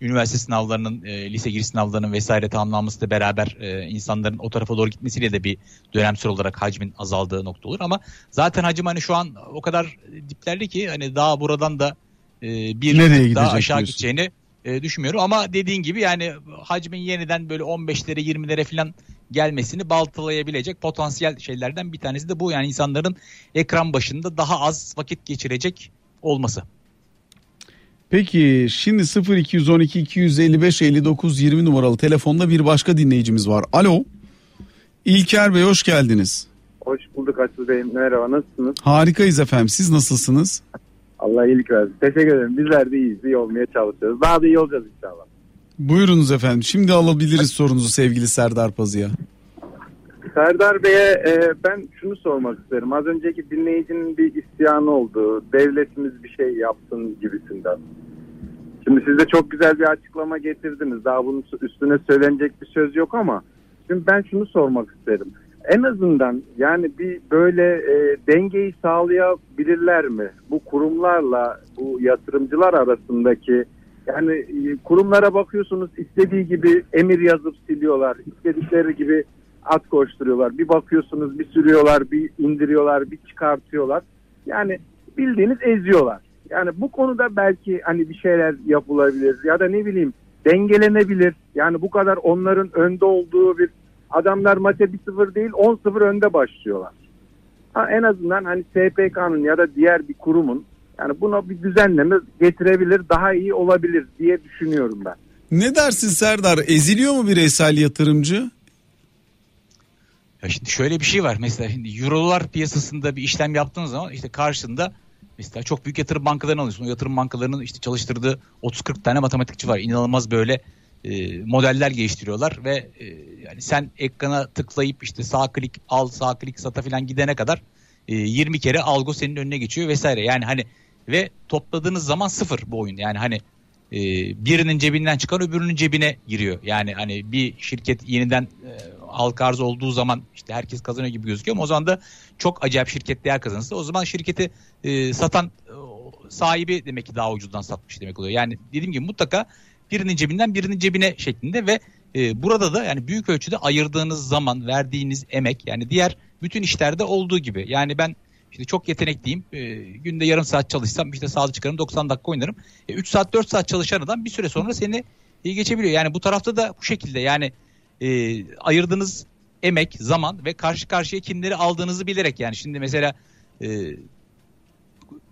üniversite sınavlarının, e, lise giriş sınavlarının vesaire tamamlanması da beraber e, insanların o tarafa doğru gitmesiyle de bir dönemsel olarak hacmin azaldığı nokta olur. Ama zaten hacim hani şu an o kadar diplerde ki hani daha buradan da e, bir Nereye daha aşağı diyorsun? gideceğini e, düşünmüyorum. Ama dediğin gibi yani hacmin yeniden böyle 15'lere 20'lere falan gelmesini baltalayabilecek potansiyel şeylerden bir tanesi de bu. Yani insanların ekran başında daha az vakit geçirecek olması. Peki şimdi 0212 255 59 20 numaralı telefonda bir başka dinleyicimiz var. Alo. İlker Bey hoş geldiniz. Hoş bulduk Açıl Bey. Merhaba nasılsınız? Harikayız efendim. Siz nasılsınız? Allah iyilik versin. Teşekkür ederim. Bizler de iyiyiz. İyi olmaya çalışıyoruz. Daha da iyi olacağız inşallah. Buyurunuz efendim. Şimdi alabiliriz sorunuzu sevgili Serdar Pazı'ya. Serdar Bey'e e, ben şunu sormak isterim. Az önceki dinleyicinin bir isyanı oldu. Devletimiz bir şey yapsın gibisinden. Şimdi siz de çok güzel bir açıklama getirdiniz. Daha bunun üstüne söylenecek bir söz yok ama şimdi ben şunu sormak isterim. En azından yani bir böyle e, dengeyi sağlayabilirler mi? Bu kurumlarla bu yatırımcılar arasındaki yani kurumlara bakıyorsunuz istediği gibi emir yazıp siliyorlar. istedikleri gibi at koşturuyorlar. Bir bakıyorsunuz bir sürüyorlar, bir indiriyorlar, bir çıkartıyorlar. Yani bildiğiniz eziyorlar. Yani bu konuda belki hani bir şeyler yapılabilir ya da ne bileyim dengelenebilir. Yani bu kadar onların önde olduğu bir adamlar maça 1-0 değil 10-0 önde başlıyorlar. Ha, en azından hani SPK'nın ya da diğer bir kurumun yani buna bir düzenleme getirebilir daha iyi olabilir diye düşünüyorum ben. Ne dersin Serdar? Eziliyor mu bireysel yatırımcı? Ya şimdi şöyle bir şey var. Mesela şimdi eurolar piyasasında bir işlem yaptığınız zaman işte karşında mesela çok büyük yatırım bankalarını alıyorsun. O yatırım bankalarının işte çalıştırdığı 30-40 tane matematikçi var. İnanılmaz böyle e, modeller geliştiriyorlar ve e, yani sen ekrana tıklayıp işte sağ klik al sağ klik sata falan gidene kadar e, 20 kere algo senin önüne geçiyor vesaire. Yani hani ve topladığınız zaman sıfır bu oyun. Yani hani e, birinin cebinden çıkan öbürünün cebine giriyor. Yani hani bir şirket yeniden e, halka arz olduğu zaman işte herkes kazanıyor gibi gözüküyor ama o zaman da çok acayip şirket değer kazanırsa o zaman şirketi e, satan e, sahibi demek ki daha ucuzdan satmış demek oluyor. Yani dediğim gibi mutlaka birinin cebinden birinin cebine şeklinde ve e, burada da yani büyük ölçüde ayırdığınız zaman verdiğiniz emek yani diğer bütün işlerde olduğu gibi. Yani ben işte çok yetenekliyim. E, günde yarım saat çalışsam işte sağlık çıkarım 90 dakika oynarım. E, 3 saat 4 saat çalışan adam bir süre sonra seni iyi geçebiliyor. Yani bu tarafta da bu şekilde yani e, ayırdığınız emek, zaman ve karşı karşıya kimleri aldığınızı bilerek yani şimdi mesela e,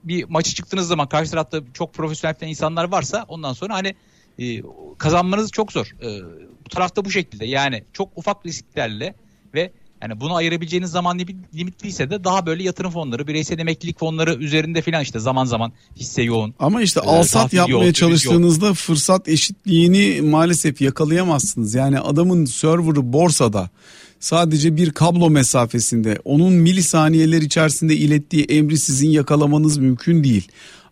bir maçı çıktığınız zaman karşı tarafta çok profesyonel insanlar varsa ondan sonra hani e, kazanmanız çok zor. E, bu tarafta bu şekilde yani çok ufak risklerle ve yani bunu ayırabileceğiniz zaman limitliyse de daha böyle yatırım fonları, bireysel emeklilik fonları üzerinde filan işte zaman zaman hisse yoğun. Ama işte e, alsat yapmaya yoğun, çalıştığınızda yoğun. fırsat eşitliğini maalesef yakalayamazsınız. Yani adamın server'ı borsada sadece bir kablo mesafesinde onun milisaniyeler içerisinde ilettiği emri sizin yakalamanız mümkün değil.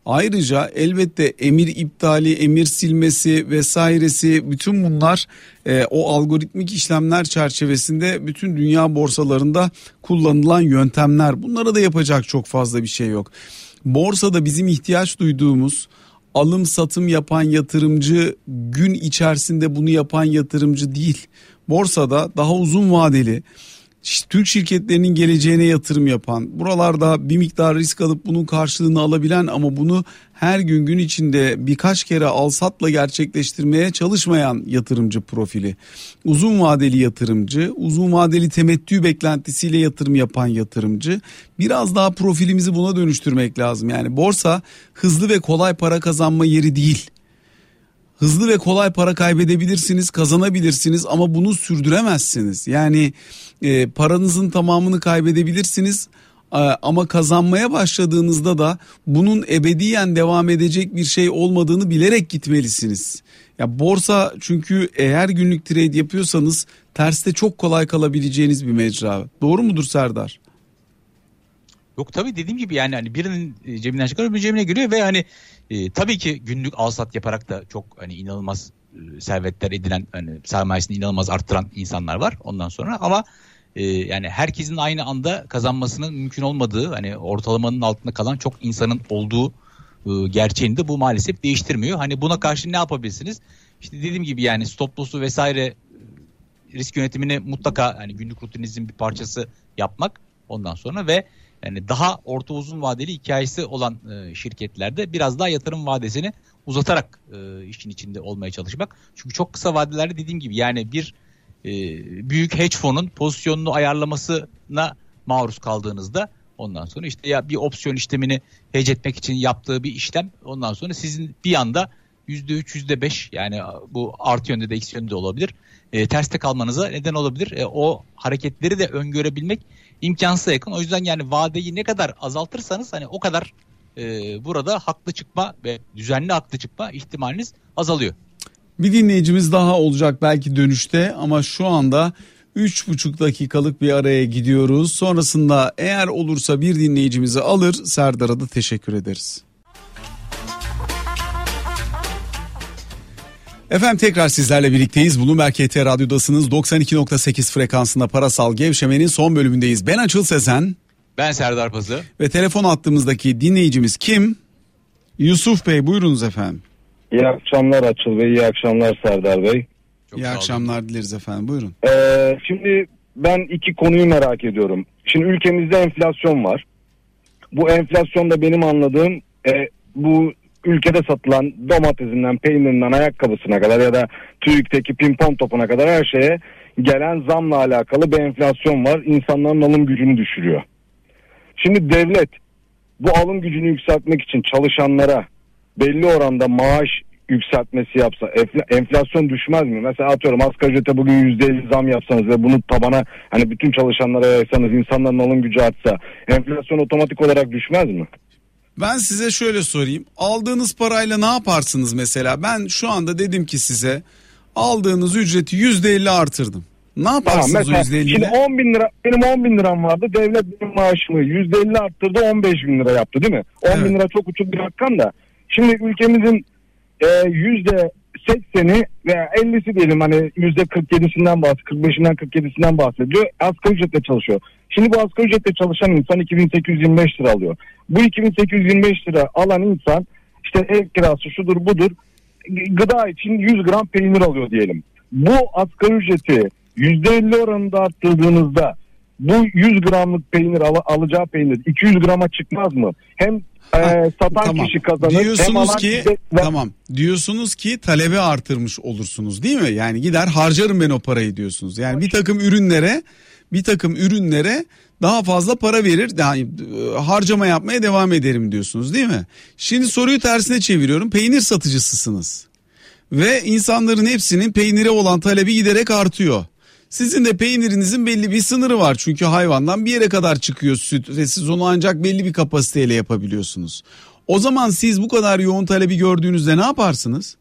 Ayrıca elbette emir iptali, emir silmesi vesairesi bütün bunlar e, o algoritmik işlemler çerçevesinde bütün dünya borsalarında kullanılan yöntemler. Bunlara da yapacak çok fazla bir şey yok. Borsada bizim ihtiyaç duyduğumuz alım satım yapan yatırımcı gün içerisinde bunu yapan yatırımcı değil. Borsada daha uzun vadeli Türk şirketlerinin geleceğine yatırım yapan, buralarda bir miktar risk alıp bunun karşılığını alabilen ama bunu her gün gün içinde birkaç kere alsatla gerçekleştirmeye çalışmayan yatırımcı profili. Uzun vadeli yatırımcı, uzun vadeli temettü beklentisiyle yatırım yapan yatırımcı. Biraz daha profilimizi buna dönüştürmek lazım. Yani borsa hızlı ve kolay para kazanma yeri değil hızlı ve kolay para kaybedebilirsiniz, kazanabilirsiniz ama bunu sürdüremezsiniz. Yani e, paranızın tamamını kaybedebilirsiniz ama kazanmaya başladığınızda da bunun ebediyen devam edecek bir şey olmadığını bilerek gitmelisiniz. Ya borsa çünkü eğer günlük trade yapıyorsanız terste çok kolay kalabileceğiniz bir mecra. Doğru mudur Serdar? Yok tabii dediğim gibi yani hani birinin cebinden çıkar öbürünün cebine giriyor ve hani e, tabii ki günlük alsat yaparak da çok hani inanılmaz e, servetler edilen hani sermayesini inanılmaz arttıran insanlar var ondan sonra ama e, yani herkesin aynı anda kazanmasının mümkün olmadığı hani ortalamanın altında kalan çok insanın olduğu e, gerçeğini de bu maalesef değiştirmiyor. Hani buna karşı ne yapabilirsiniz? İşte dediğim gibi yani stop loss'u vesaire e, risk yönetimini mutlaka hani günlük rutinizin bir parçası yapmak ondan sonra ve yani daha orta uzun vadeli hikayesi olan e, şirketlerde biraz daha yatırım vadesini uzatarak e, işin içinde olmaya çalışmak. Çünkü çok kısa vadelerde dediğim gibi yani bir e, büyük hedge fonun pozisyonunu ayarlamasına maruz kaldığınızda ondan sonra işte ya bir opsiyon işlemini hedge etmek için yaptığı bir işlem ondan sonra sizin bir anda %3 %5 yani bu artı yönde de eksi yönde de olabilir. E, terste kalmanıza neden olabilir. E, o hareketleri de öngörebilmek imkansıza yakın. O yüzden yani vadeyi ne kadar azaltırsanız hani o kadar e, burada haklı çıkma ve düzenli haklı çıkma ihtimaliniz azalıyor. Bir dinleyicimiz daha olacak belki dönüşte ama şu anda 3,5 dakikalık bir araya gidiyoruz. Sonrasında eğer olursa bir dinleyicimizi alır Serdar'a da teşekkür ederiz. Efendim tekrar sizlerle birlikteyiz. Bloomberg KT Radyo'dasınız. 92.8 frekansında parasal gevşemenin son bölümündeyiz. Ben Açıl Sezen. Ben Serdar Pazı. Ve telefon attığımızdaki dinleyicimiz kim? Yusuf Bey buyurunuz efendim. İyi akşamlar Açıl Bey, iyi akşamlar Serdar Bey. Çok iyi akşamlar dileriz efendim buyurun. Ee, şimdi ben iki konuyu merak ediyorum. Şimdi ülkemizde enflasyon var. Bu enflasyonda benim anladığım e, bu ülkede satılan domatesinden, peynirinden, ayakkabısına kadar ya da TÜİK'teki pimpon topuna kadar her şeye gelen zamla alakalı bir enflasyon var. İnsanların alım gücünü düşürüyor. Şimdi devlet bu alım gücünü yükseltmek için çalışanlara belli oranda maaş yükseltmesi yapsa enflasyon düşmez mi? Mesela atıyorum asgari ücrete bugün %50 zam yapsanız ve bunu tabana hani bütün çalışanlara yaysanız insanların alım gücü artsa enflasyon otomatik olarak düşmez mi? Ben size şöyle sorayım. Aldığınız parayla ne yaparsınız mesela? Ben şu anda dedim ki size aldığınız ücreti yüzde elli artırdım. Ne yaparsınız tamam, mesela, o yüzde? Şimdi 10 bin lira, benim 10 bin liram vardı. Devlet benim maaşımı yüzde elli arttırdı 15 bin lira yaptı değil mi? 10 evet. bin lira çok uçuk bir rakam da. Şimdi ülkemizin e, yüzde 80'i veya 50'si diyelim hani yüzde 47'sinden bahsediyor, 45'inden 47'sinden bahsediyor. Asgari ücretle çalışıyor. Şimdi bu asgari ücretle çalışan insan 2825 lira alıyor. Bu 2825 lira alan insan işte ev kirası şudur budur gıda için 100 gram peynir alıyor diyelim. Bu asgari ücreti %50 oranında arttırdığınızda bu 100 gramlık peynir al, alacağı peynir 200 grama çıkmaz mı? Hem e, satan tamam. kişi kazanır. Diyorsunuz ki de... tamam. Diyorsunuz ki talebi artırmış olursunuz değil mi? Yani gider harcarım ben o parayı diyorsunuz. Yani bir takım ürünlere bir takım ürünlere daha fazla para verir yani e, harcama yapmaya devam ederim diyorsunuz değil mi? Şimdi soruyu tersine çeviriyorum. Peynir satıcısısınız. Ve insanların hepsinin peynire olan talebi giderek artıyor. Sizin de peynirinizin belli bir sınırı var. Çünkü hayvandan bir yere kadar çıkıyor süt ve siz onu ancak belli bir kapasiteyle yapabiliyorsunuz. O zaman siz bu kadar yoğun talebi gördüğünüzde ne yaparsınız?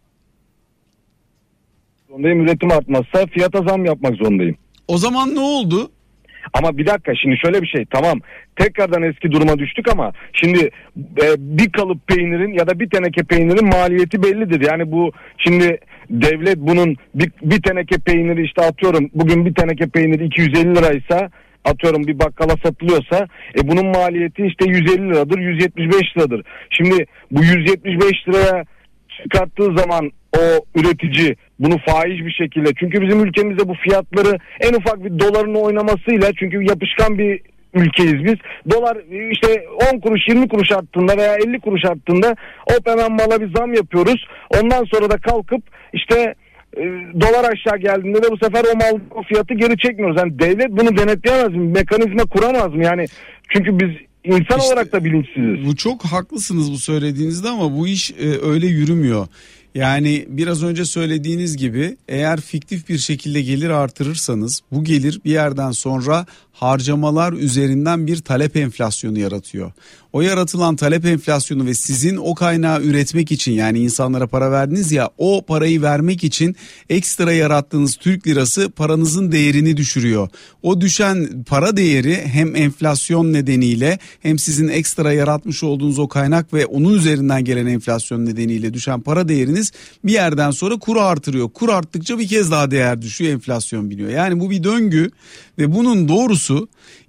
Zorundayım üretim artmazsa fiyata zam yapmak zorundayım. O zaman ne oldu? Ama bir dakika şimdi şöyle bir şey tamam tekrardan eski duruma düştük ama şimdi e, bir kalıp peynirin ya da bir teneke peynirin maliyeti bellidir. Yani bu şimdi devlet bunun bir, bir teneke peyniri işte atıyorum bugün bir teneke peyniri 250 liraysa atıyorum bir bakkala satılıyorsa e bunun maliyeti işte 150 liradır 175 liradır. Şimdi bu 175 liraya çıkarttığı zaman o üretici bunu faiz bir şekilde çünkü bizim ülkemizde bu fiyatları en ufak bir doların oynamasıyla çünkü yapışkan bir ülkeyiz biz. Dolar işte 10 kuruş 20 kuruş arttığında veya 50 kuruş arttığında hop hemen mala bir zam yapıyoruz. Ondan sonra da kalkıp işte e, dolar aşağı geldiğinde de bu sefer o mal o fiyatı geri çekmiyoruz. Yani devlet bunu denetleyemez mi? Mekanizma kuramaz mı? Yani çünkü biz insan İşte olarak da bilinçsiziz. Bu çok haklısınız bu söylediğinizde ama bu iş e, öyle yürümüyor. Yani biraz önce söylediğiniz gibi eğer fiktif bir şekilde gelir artırırsanız bu gelir bir yerden sonra harcamalar üzerinden bir talep enflasyonu yaratıyor. O yaratılan talep enflasyonu ve sizin o kaynağı üretmek için yani insanlara para verdiniz ya o parayı vermek için ekstra yarattığınız Türk lirası paranızın değerini düşürüyor. O düşen para değeri hem enflasyon nedeniyle hem sizin ekstra yaratmış olduğunuz o kaynak ve onun üzerinden gelen enflasyon nedeniyle düşen para değeriniz bir yerden sonra kuru artırıyor. Kur arttıkça bir kez daha değer düşüyor enflasyon biniyor. Yani bu bir döngü ve bunun doğrusu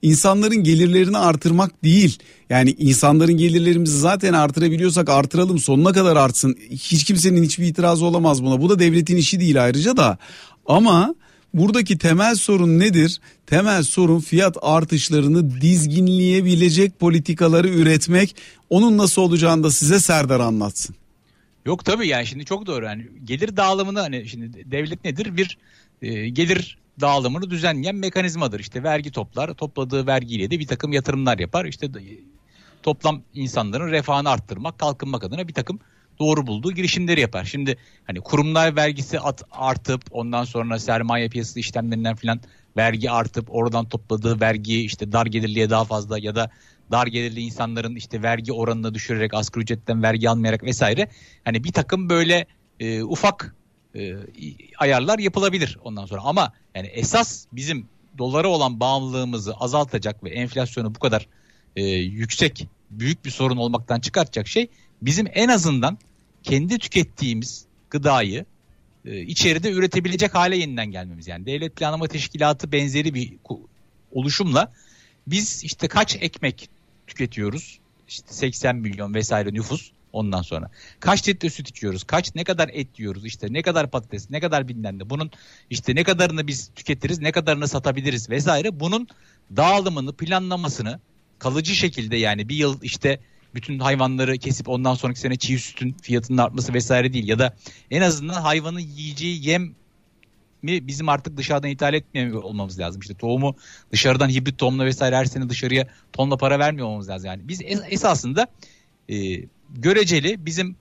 insanların gelirlerini artırmak değil. Yani insanların gelirlerimizi zaten artırabiliyorsak artıralım sonuna kadar artsın. Hiç kimsenin hiçbir itirazı olamaz buna. Bu da devletin işi değil ayrıca da. Ama buradaki temel sorun nedir? Temel sorun fiyat artışlarını dizginleyebilecek politikaları üretmek. Onun nasıl olacağını da size Serdar anlatsın. Yok tabii yani şimdi çok doğru. Yani gelir dağılımını hani şimdi devlet nedir? Bir e, gelir dağılımını düzenleyen mekanizmadır. İşte vergi toplar, topladığı vergiyle de bir takım yatırımlar yapar. İşte toplam insanların refahını arttırmak, kalkınmak adına bir takım doğru bulduğu girişimleri yapar. Şimdi hani kurumlar vergisi at, artıp ondan sonra sermaye piyasası işlemlerinden filan vergi artıp oradan topladığı vergiyi işte dar gelirliye daha fazla ya da dar gelirli insanların işte vergi oranını düşürerek asgari ücretten vergi almayarak vesaire hani bir takım böyle e, ufak e, ayarlar yapılabilir ondan sonra ama yani esas bizim dolara olan bağımlılığımızı azaltacak ve enflasyonu bu kadar e, yüksek büyük bir sorun olmaktan çıkartacak şey bizim en azından kendi tükettiğimiz gıdayı e, içeride üretebilecek hale yeniden gelmemiz. Yani devlet planlama teşkilatı benzeri bir oluşumla biz işte kaç ekmek tüketiyoruz? İşte 80 milyon vesaire nüfus ondan sonra. Kaç litre süt içiyoruz? Kaç ne kadar et yiyoruz? İşte ne kadar patates, ne kadar bilmem ne. Bunun işte ne kadarını biz tüketiriz, ne kadarını satabiliriz vesaire. Bunun dağılımını, planlamasını kalıcı şekilde yani bir yıl işte bütün hayvanları kesip ondan sonraki sene çiğ sütün fiyatının artması vesaire değil ya da en azından hayvanın yiyeceği yem mi bizim artık dışarıdan ithal etmiyor olmamız lazım. İşte tohumu dışarıdan hibrit tohumla vesaire her sene dışarıya tonla para vermiyor olmamız lazım. Yani biz es- esasında e, göreceli bizim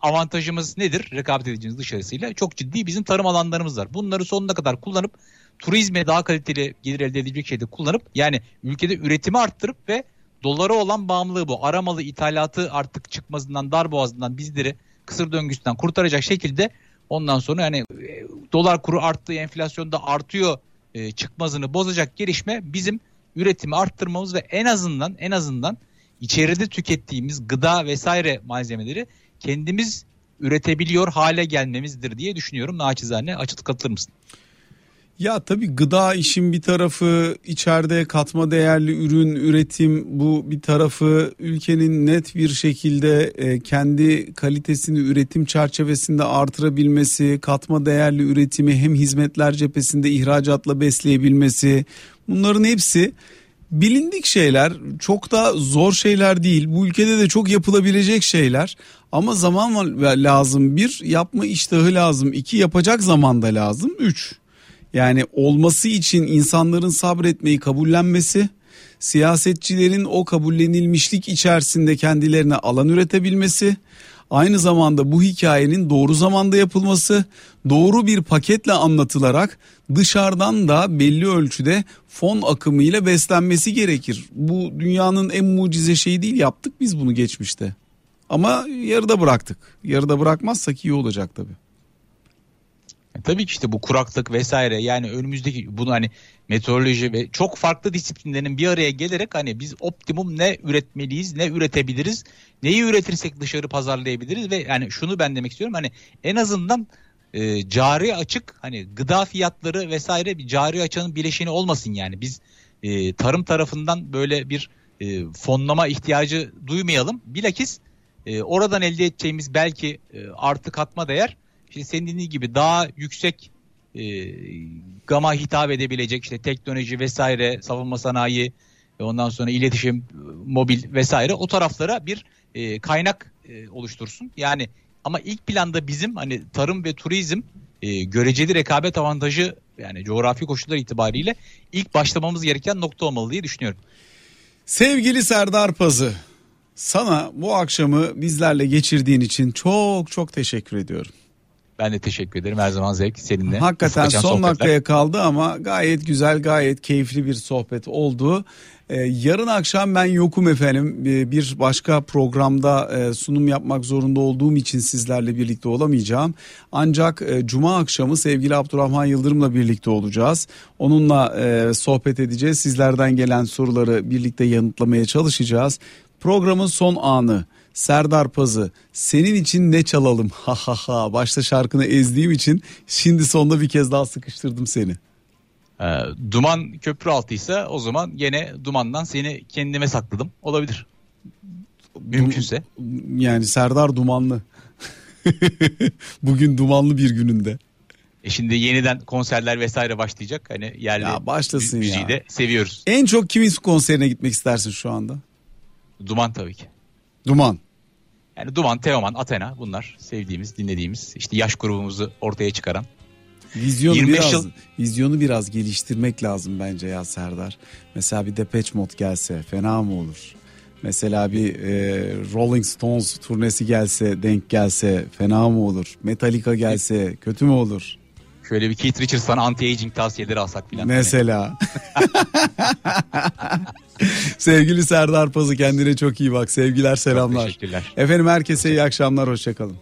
avantajımız nedir? Rekabet edeceğimiz dışarısıyla çok ciddi bizim tarım alanlarımız var. Bunları sonuna kadar kullanıp turizme daha kaliteli gelir elde edilecek şekilde kullanıp yani ülkede üretimi arttırıp ve dolara olan bağımlılığı bu. Aramalı ithalatı artık çıkmasından dar boğazından bizleri kısır döngüsünden kurtaracak şekilde ondan sonra yani e, dolar kuru arttığı enflasyon da artıyor e, çıkmazını bozacak gelişme bizim üretimi arttırmamız ve en azından en azından içeride tükettiğimiz gıda vesaire malzemeleri kendimiz üretebiliyor hale gelmemizdir diye düşünüyorum. Naçizane açık katılır mısın? Ya tabii gıda işin bir tarafı içeride katma değerli ürün üretim bu bir tarafı ülkenin net bir şekilde e, kendi kalitesini üretim çerçevesinde artırabilmesi, katma değerli üretimi hem hizmetler cephesinde ihracatla besleyebilmesi bunların hepsi bilindik şeyler çok da zor şeyler değil. Bu ülkede de çok yapılabilecek şeyler. Ama zaman lazım bir yapma iştahı lazım. İki yapacak zaman da lazım. Üç yani olması için insanların sabretmeyi kabullenmesi, siyasetçilerin o kabullenilmişlik içerisinde kendilerine alan üretebilmesi, aynı zamanda bu hikayenin doğru zamanda yapılması, doğru bir paketle anlatılarak dışarıdan da belli ölçüde fon akımıyla beslenmesi gerekir. Bu dünyanın en mucize şeyi değil yaptık biz bunu geçmişte. Ama yarıda bıraktık. Yarıda bırakmazsak iyi olacak tabii. E, tabii ki işte bu kuraklık vesaire yani önümüzdeki bunu hani meteoroloji ve çok farklı disiplinlerin bir araya gelerek hani biz optimum ne üretmeliyiz, ne üretebiliriz, neyi üretirsek dışarı pazarlayabiliriz ve yani şunu ben demek istiyorum hani en azından e, cari açık hani gıda fiyatları vesaire bir cari açığın bileşeni olmasın yani biz e, tarım tarafından böyle bir e, fonlama ihtiyacı duymayalım. Bilakis e, oradan elde edeceğimiz belki e, artı katma değer senin dediğin gibi daha yüksek e, gama hitap edebilecek işte teknoloji vesaire savunma sanayi ve ondan sonra iletişim mobil vesaire o taraflara bir e, kaynak e, oluştursun. Yani ama ilk planda bizim hani tarım ve turizm e, göreceli rekabet avantajı yani coğrafi koşullar itibariyle ilk başlamamız gereken nokta olmalı diye düşünüyorum. Sevgili Serdar Pazı, sana bu akşamı bizlerle geçirdiğin için çok çok teşekkür ediyorum. Ben de teşekkür ederim. Her zaman zevk seninle. Hakikaten son sohbetler. dakikaya kaldı ama gayet güzel, gayet keyifli bir sohbet oldu. Ee, yarın akşam ben yokum efendim. Ee, bir başka programda e, sunum yapmak zorunda olduğum için sizlerle birlikte olamayacağım. Ancak e, cuma akşamı sevgili Abdurrahman Yıldırım'la birlikte olacağız. Onunla e, sohbet edeceğiz. Sizlerden gelen soruları birlikte yanıtlamaya çalışacağız. Programın son anı. Serdar Pazı senin için ne çalalım ha ha ha başta şarkını ezdiğim için şimdi sonunda bir kez daha sıkıştırdım seni. Ee, duman köprü altıysa o zaman gene dumandan seni kendime sakladım. Olabilir. Mümkünse. Yani Serdar Dumanlı. Bugün dumanlı bir gününde. E şimdi yeniden konserler vesaire başlayacak. Hani yerli Ya başlasın müziği ya. de seviyoruz. En çok kimin konserine gitmek istersin şu anda? Duman tabii ki. Duman. Yani Duman, Teoman, Athena bunlar sevdiğimiz, dinlediğimiz işte yaş grubumuzu ortaya çıkaran. Vizyonu 25 biraz yıl- vizyonu biraz geliştirmek lazım bence ya Serdar. Mesela bir Depeche Mode gelse fena mı olur? Mesela bir e, Rolling Stones turnesi gelse denk gelse fena mı olur? Metallica gelse kötü mü olur? Şöyle bir Keith Richards'tan anti-aging tavsiyeleri alsak filan. Mesela. Sevgili Serdar Pazı kendine çok iyi bak. Sevgiler selamlar. teşekkürler. Efendim herkese iyi akşamlar hoşçakalın.